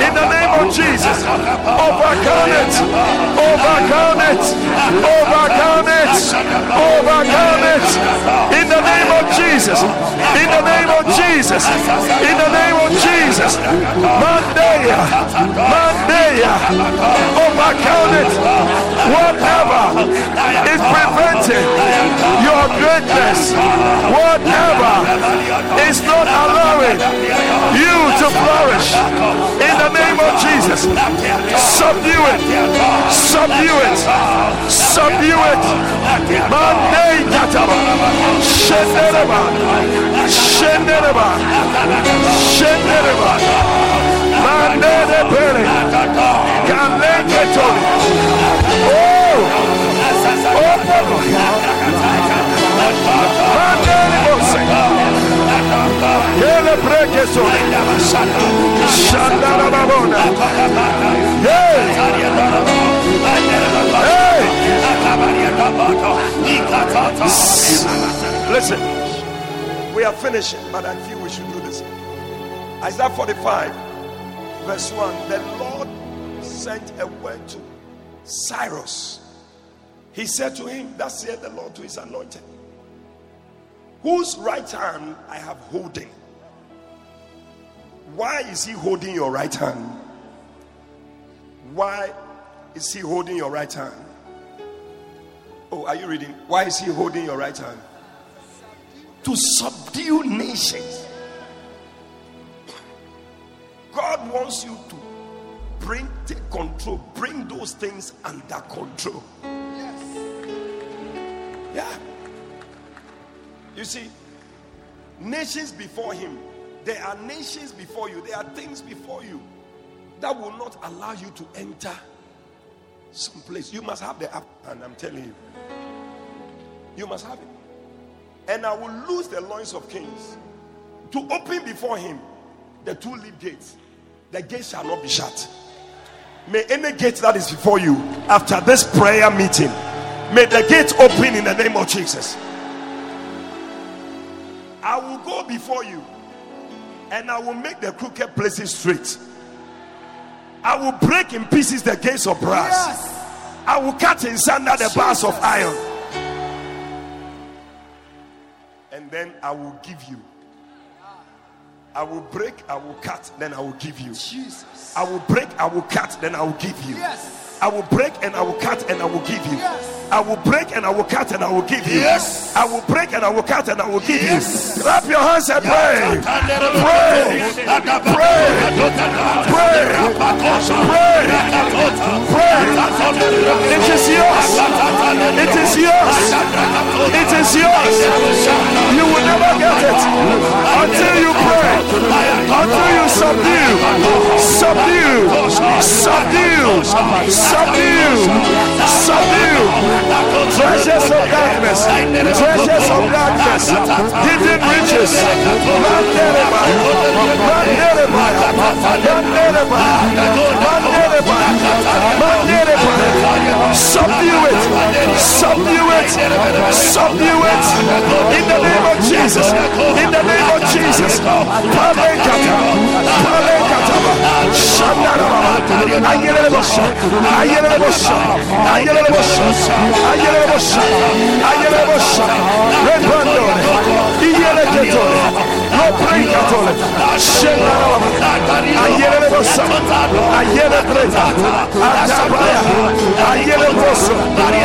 in the name of Jesus. Overcome it, overcome it, overcome it, overcome it, in the name of Jesus, in the name of Jesus, in the name of Jesus. Mandaya, Mandaya, overcome it, whatever is preventing your greatness, whatever is not allowing you to flourish. In the name of Jesus. Subdue it, subdue it, subdue it. Monday Kataba, Shendereba, Shendereba, Shendereba, Monday de Pere, Kaleketoni. Oh, oh, Monday de Ele preke babona. Hey. Listen. We are finishing, but I feel we should do this. Isaiah 45, verse 1. The Lord sent a word to Cyrus. He said to him, Thus said the Lord to his anointed whose right hand I have holding. Why is he holding your right hand? Why is he holding your right hand? Oh, are you reading? Why is he holding your right hand? To subdue nations. God wants you to bring take control, bring those things under control. Yes. Yeah. You see, nations before him, there are nations before you, there are things before you that will not allow you to enter some place. You must have the up, and I'm telling you, you must have it. And I will lose the loins of kings to open before him the two lead gates. The gates shall not be shut. May any gate that is before you after this prayer meeting, may the gate open in the name of Jesus. I will go before you and I will make the crooked places straight. I will break in pieces the gates of brass. Yes. I will cut in sunder the bars of iron. And then I will give you. I will break, I will cut, then I will give you. Jesus. I will break, I will cut, then I will give you. Yes. I will break and I will cut and I will give you. I will break and I will cut and I will give you. Yes. I will break and I will cut and I will give Yes. you. Clap your hands and pray. Pray. Pray. Pray. Pray. Pray. It is yours. It is yours. It is yours. You will never get it until you pray. Until you subdue. subdue. Subdue. Subdue. Subdue. Subdue. Treasures of darkness. Treasures of darkness. Hidden riches. Subdue it. Subdue it. Subdue it. In the name of Jesus. In the name of Jesus. Palekata. Palekata. Shandaraba. Ayelebosha. Ayelebosha. Ayelebosha. Ayelebosha. Ayelebosha.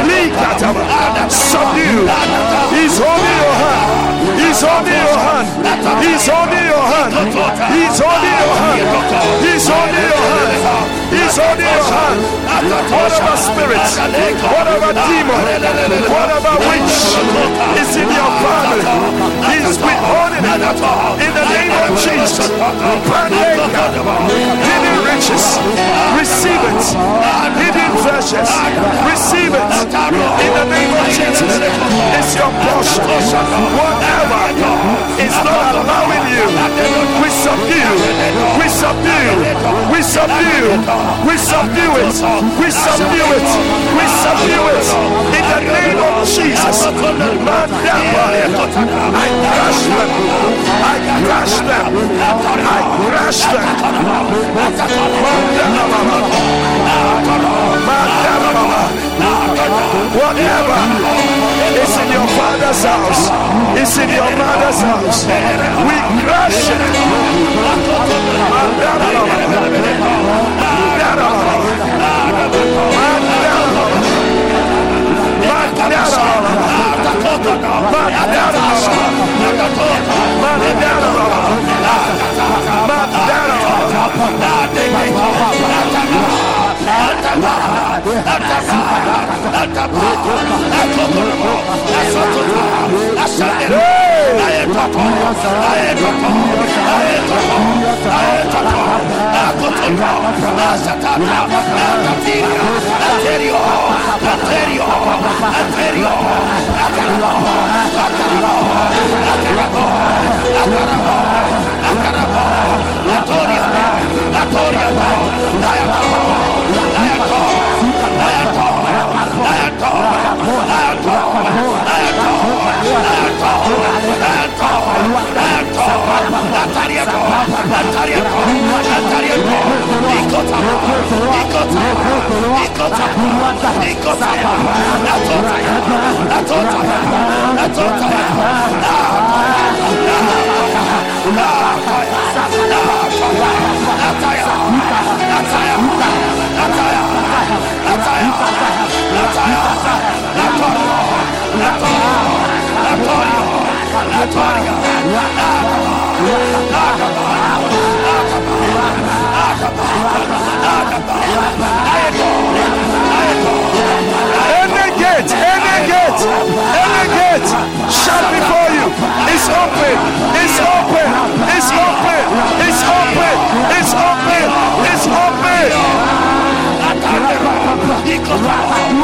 Likataba. Subdue. He's your hand. He's your hand. He's your hand. He's your hand. He's your hand. He's your hand. Whatever spirit, whatever demon, whatever witch is in your family, he's withholding it in the name of Jesus. Hidden riches, receive it. Hidden treasures, receive it in the name of Jesus. It's your portion. Whatever is not allowing you, we subdue, we subdue, we subdue, we subdue it, we subdue it, we subdue it in the name of Jesus. I crush them, I crush them, I crush them. Whatever is in your father's house, is in your mother's house, we crush it. Antonio, Antonio, Antonio, Antonio, Ataya! Ataya! Ataya! Ataya! Any gate, any gate, any gate shut before you. It's open, it's open, it's open, it's open, it's open, it's open. Jesus reign.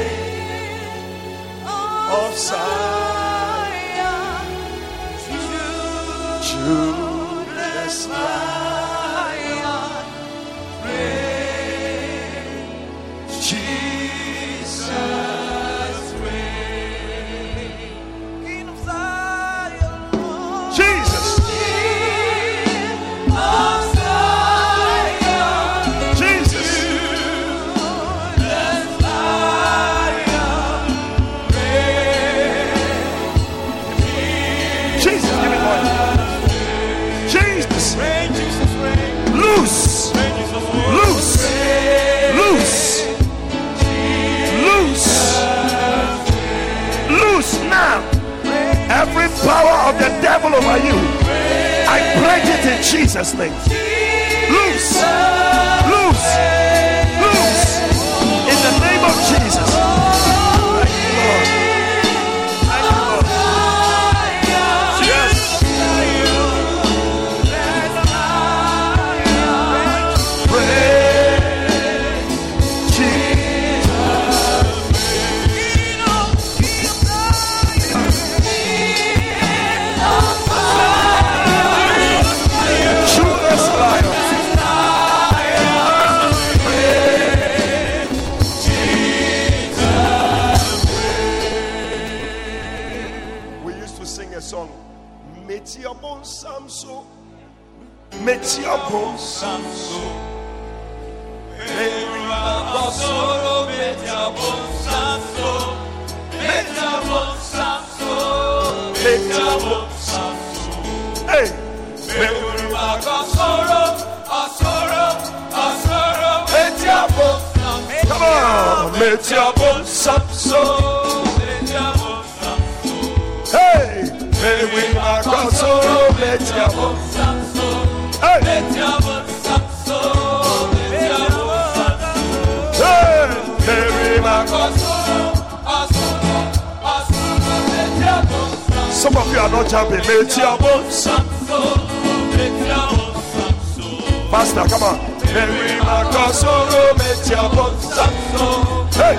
Jesus, give me one. Jesus. Loose. Loose. Loose. Loose. Loose now. Every power of the devil over you, I break it in Jesus' name. Loose. Loose. Loose. In the name of Jesus. Metiabon Samso. Metiabon Samso. Hey. Metiabon. Come on. Metiabon Samso. Hey. Hey, we are Kosoro Metiabon. Hey. Hey. Hey, we are Some of you are not jumping. Pastor, come on. Hey, Hey.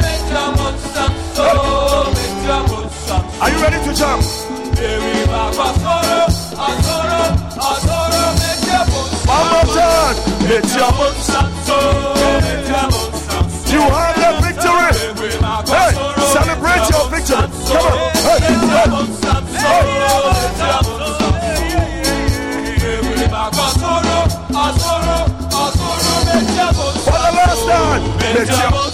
Are you ready to jump? One more time. Metiabon You have the victory. Hey, celebrate your victory. Come on. Hey, hey. For the last time.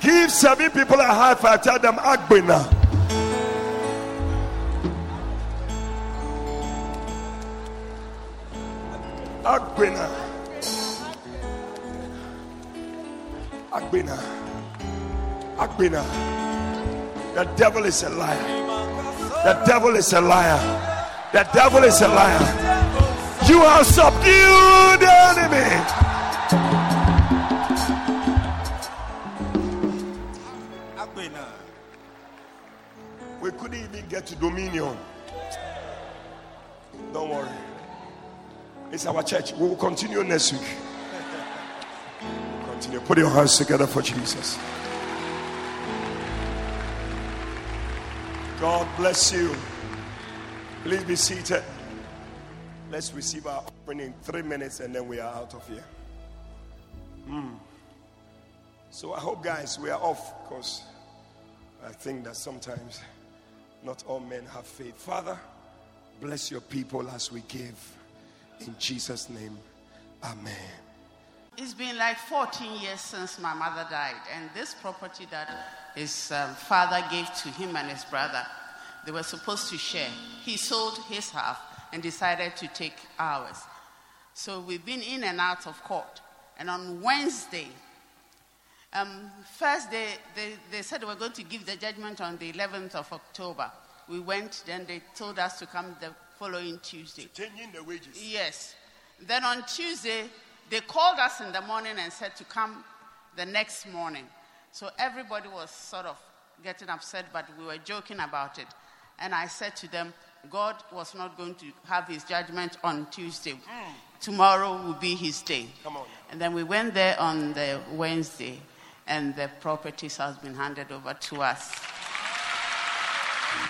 Give seven people a high five. Tell them Agbena. Agbena. Agbena. Agbena. The devil is a liar. The devil is a liar. The devil is a liar. You have subdued the enemy. Couldn't even get to dominion. Don't worry. It's our church. We will continue next week. Continue. Put your hands together for Jesus. God bless you. Please be seated. Let's receive our offering in three minutes and then we are out of here. Hmm. So I hope, guys, we are off because I think that sometimes not all men have faith. Father, bless your people as we give. In Jesus' name, Amen. It's been like 14 years since my mother died, and this property that his um, father gave to him and his brother, they were supposed to share. He sold his half and decided to take ours. So we've been in and out of court. And on Wednesday, um, first they, they, they said they were going to give the judgment on the 11th of October. We went, then they told us to come the following Tuesday. Changing the wages. Yes. Then on Tuesday, they called us in the morning and said to come the next morning. So everybody was sort of getting upset, but we were joking about it. And I said to them, God was not going to have his judgment on Tuesday. Tomorrow will be his day. Come on. And then we went there on the Wednesday. And the properties has been handed over to us.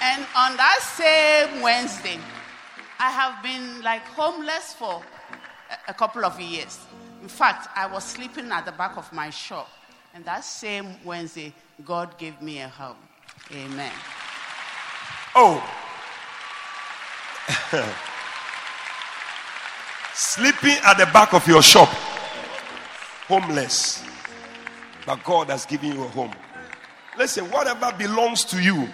And on that same Wednesday, I have been like homeless for a, couple of years. In fact, I was sleeping at the back of my shop. And that same Wednesday, God gave me a home. Amen. Oh. Sleeping at the back of your shop. Homeless. But God has given you a home. Listen, whatever belongs to you.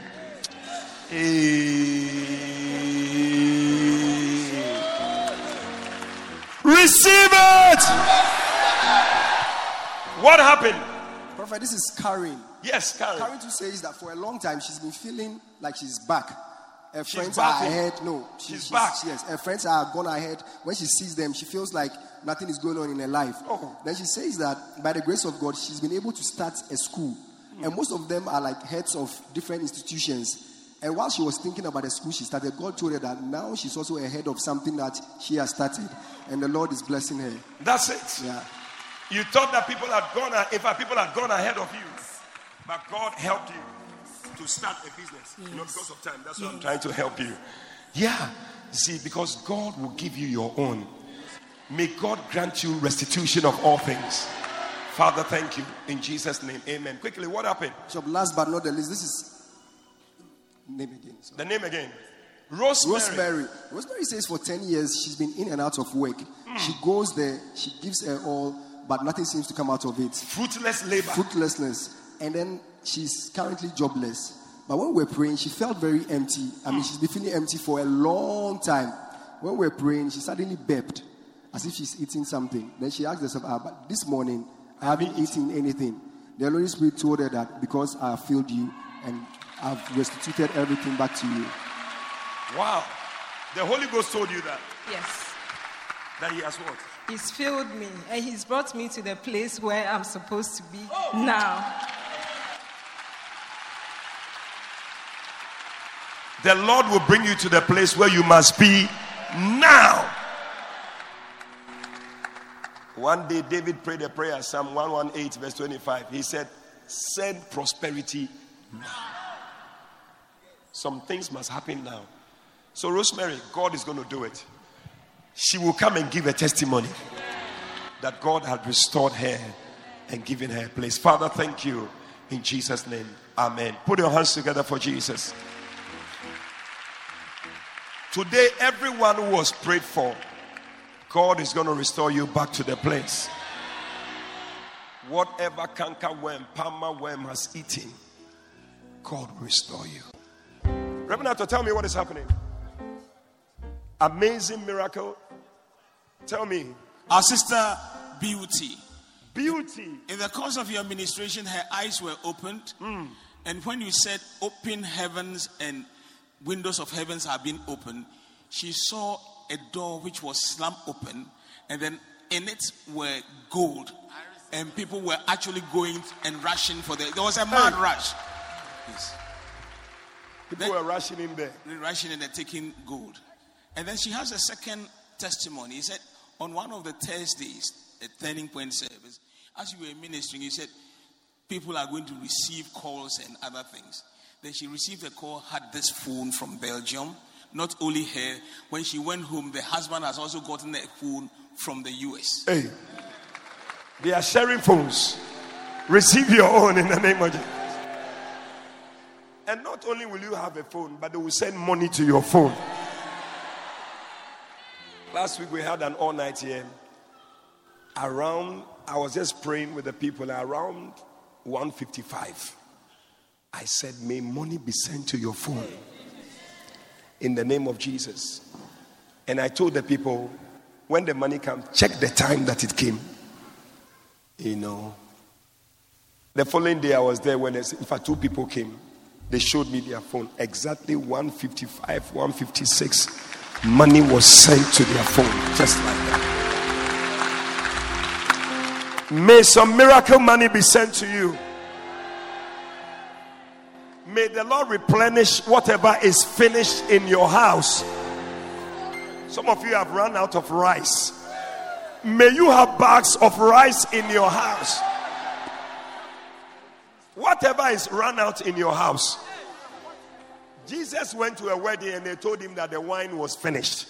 Receive it. What happened? Prophet, this is Karen. Yes, Karen. Karen too says that for a long time she's been feeling like she's back. Her She's friends are ahead. No, she- She's back. Yes, her friends are gone ahead. When she sees them, she feels like nothing is going on in her life. Oh. Then she says that by the grace of God, she's been able to start a school, and hmm. most of them are like heads of different institutions. And while she was thinking about the school she started, God told her that now she's also a head of something that she has started, and the Lord is blessing her. That's it. Yeah. You thought that people had gone, in fact, people had gone ahead of you, but God helped you to start a business. You know, because of time. That's why I'm trying to help you. Yeah. See, because God will give you your own. May God grant you restitution of all things. Father, thank you in Jesus' name. Amen. Quickly, what happened? So last but not the least, this is name again. sorry. The name again. Rosemary. Rosemary. Rosemary says for 10 years she's been in and out of work. Hmm. She goes there, she gives her all, but nothing seems to come out of it. Fruitless labor. Fruitlessness. And then she's currently jobless. But when we we're praying, she felt very empty. I mean, she's been feeling empty for a long time. When we we're praying, she suddenly burped as if she's eating something. Then she asked herself, ah, but this morning, I haven't eaten anything. The Holy Spirit told her that because I have filled you and I've restituted everything back to you. Wow. The Holy Ghost told you that. Yes. That He has what? He's filled me and he's brought me to the place where I'm supposed to be Oh. now. The Lord will bring you to the place where you must be now. One day, David prayed a prayer, Psalm 118, verse 25. He said, Send prosperity now. Some things must happen now. So, Rosemary, God is going to do it. She will come and give a testimony that God had restored her and given her a place. Father, thank you in Jesus' name. Amen. Put your hands together for Jesus. Today, everyone who was prayed for, God is going to restore you back to the place. Whatever canker worm, palmer worm has eaten, God will restore you. Reverend tell me what is happening. Amazing miracle. Tell me. Our sister Beauty. Beauty. In the course of your administration, her eyes were opened. Hmm. And when you said open heavens and windows of heavens have been opened, she saw a door which was slammed open, and then in it were gold. And people were actually going and rushing for the. There was a mad Hey. rush. Yes. People were rushing in there. Rushing and they're taking gold. And then she has a second testimony. He said, on one of the Thursdays, a turning point service, as you were ministering, he said, people are going to receive calls and other things. Then she received a call, had this phone from Belgium. Not only her, when she went home, the husband has also gotten a phone from the US. Hey, they are sharing phones. Receive your own in the name of Jesus. And not only will you have a phone, but they will send money to your phone. Last week we had an all night here. Around, I was just praying with the people around 155. I said, May money be sent to your phone in the name of Jesus. And I told the people, when the money comes, check the time that it came. You know. The following day, I was there when, in fact, two people came. They showed me their phone. Exactly 155, 156. Money was sent to their phone, just like that. May some miracle money be sent to you. May the Lord replenish whatever is finished in your house. Some of you have run out of rice. May you have bags of rice in your house. Whatever is run out in your house. Jesus went to a wedding and they told him that the wine was finished.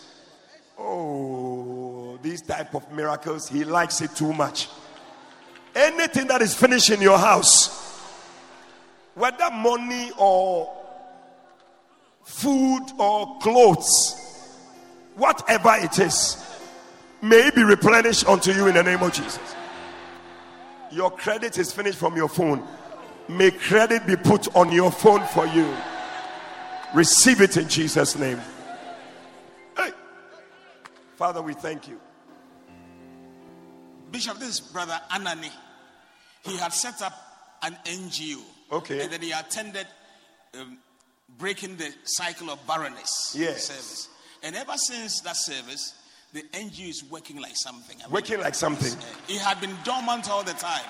Oh, these type of miracles, he likes it too much. Anything that is finished in your house, whether money or food or clothes, whatever it is, may it be replenished unto you in the name of Jesus. Your credit is finished from your phone. May credit be put on your phone for you. Receive it in Jesus' name. Hey. Father, we thank you. Bishop, this is brother Anani. He had set up an NGO. Okay. And then he attended um, breaking the cycle of barrenness Yes. service. And ever since that service, the NGO is working like something. I mean, Working like something. He had been dormant all the time.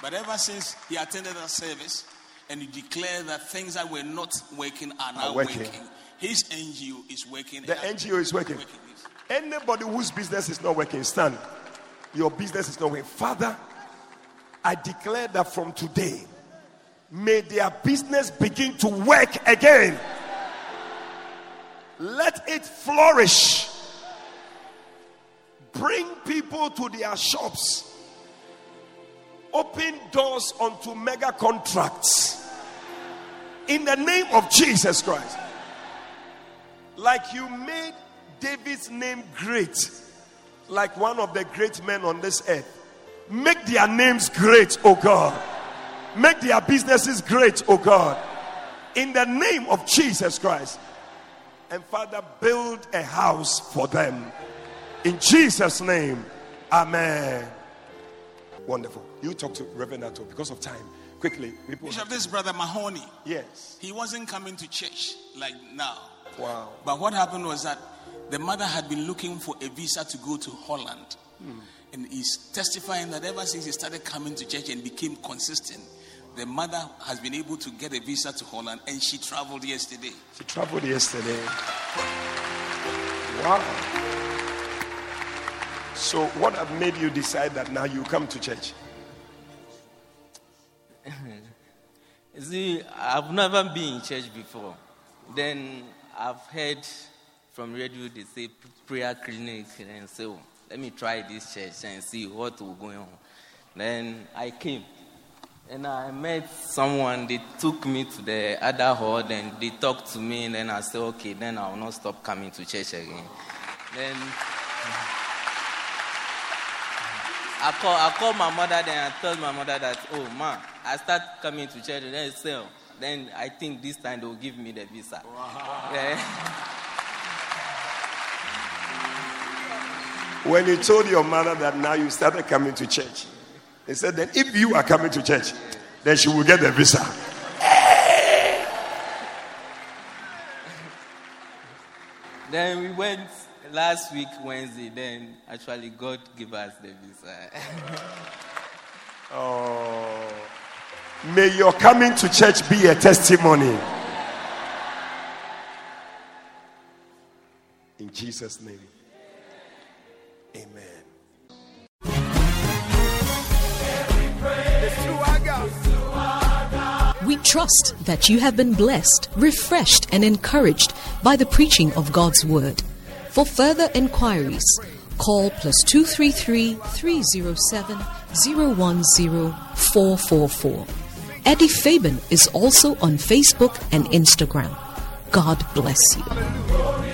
But ever since he attended that service and he declared that things that were not working are now working. working. his NGO is working. The NGO is working. Anybody whose business is not working, stand. Your business is not working. Father, I declare that from today, may their business begin to work again. Let it flourish. Bring people to their shops. Open doors onto mega contracts. In the name of Jesus Christ. Like you made David's name great, like one of the great men on this earth. Make their names great, oh God. Make their businesses great, oh God. In the name of Jesus Christ. And Father, build a house for them. In Jesus' name. Amen. Wonderful. You talk to Reverend Nato because of time. Quickly. People. Bishop, this brother Mahoney, Yes. he wasn't coming to church like now. Wow. But what happened was that the mother had been looking for a visa to go to Holland. Hmm. And he's testifying that ever since he started coming to church and became consistent, the mother has been able to get a visa to Holland and she traveled yesterday. She traveled yesterday. Wow. So, what have made you decide that now you come to church? You see, I've never been in church before. Then I've heard from radio they say prayer clinic and so let me try this church and see what will go on. Then I came and I met someone. They took me to the other hall and they talked to me. And then I said, okay, then I will not stop coming to church again. Then I call I called my mother then I told my mother that oh ma I start coming to church and then so oh. then I think this time they will give me the visa. Yeah. When you told your mother that now you started coming to church, he said, then if you are coming to church, then she will get the visa. Then we went last week Wednesday. Then actually God gave us the visa. Oh, may your coming to church be a testimony. In Jesus' name. Trust that you have been blessed, refreshed, and encouraged by the preaching of God's Word. For further inquiries, call plus 233 307 010 444. Eddie Fabian is also on Facebook and Instagram. God bless you.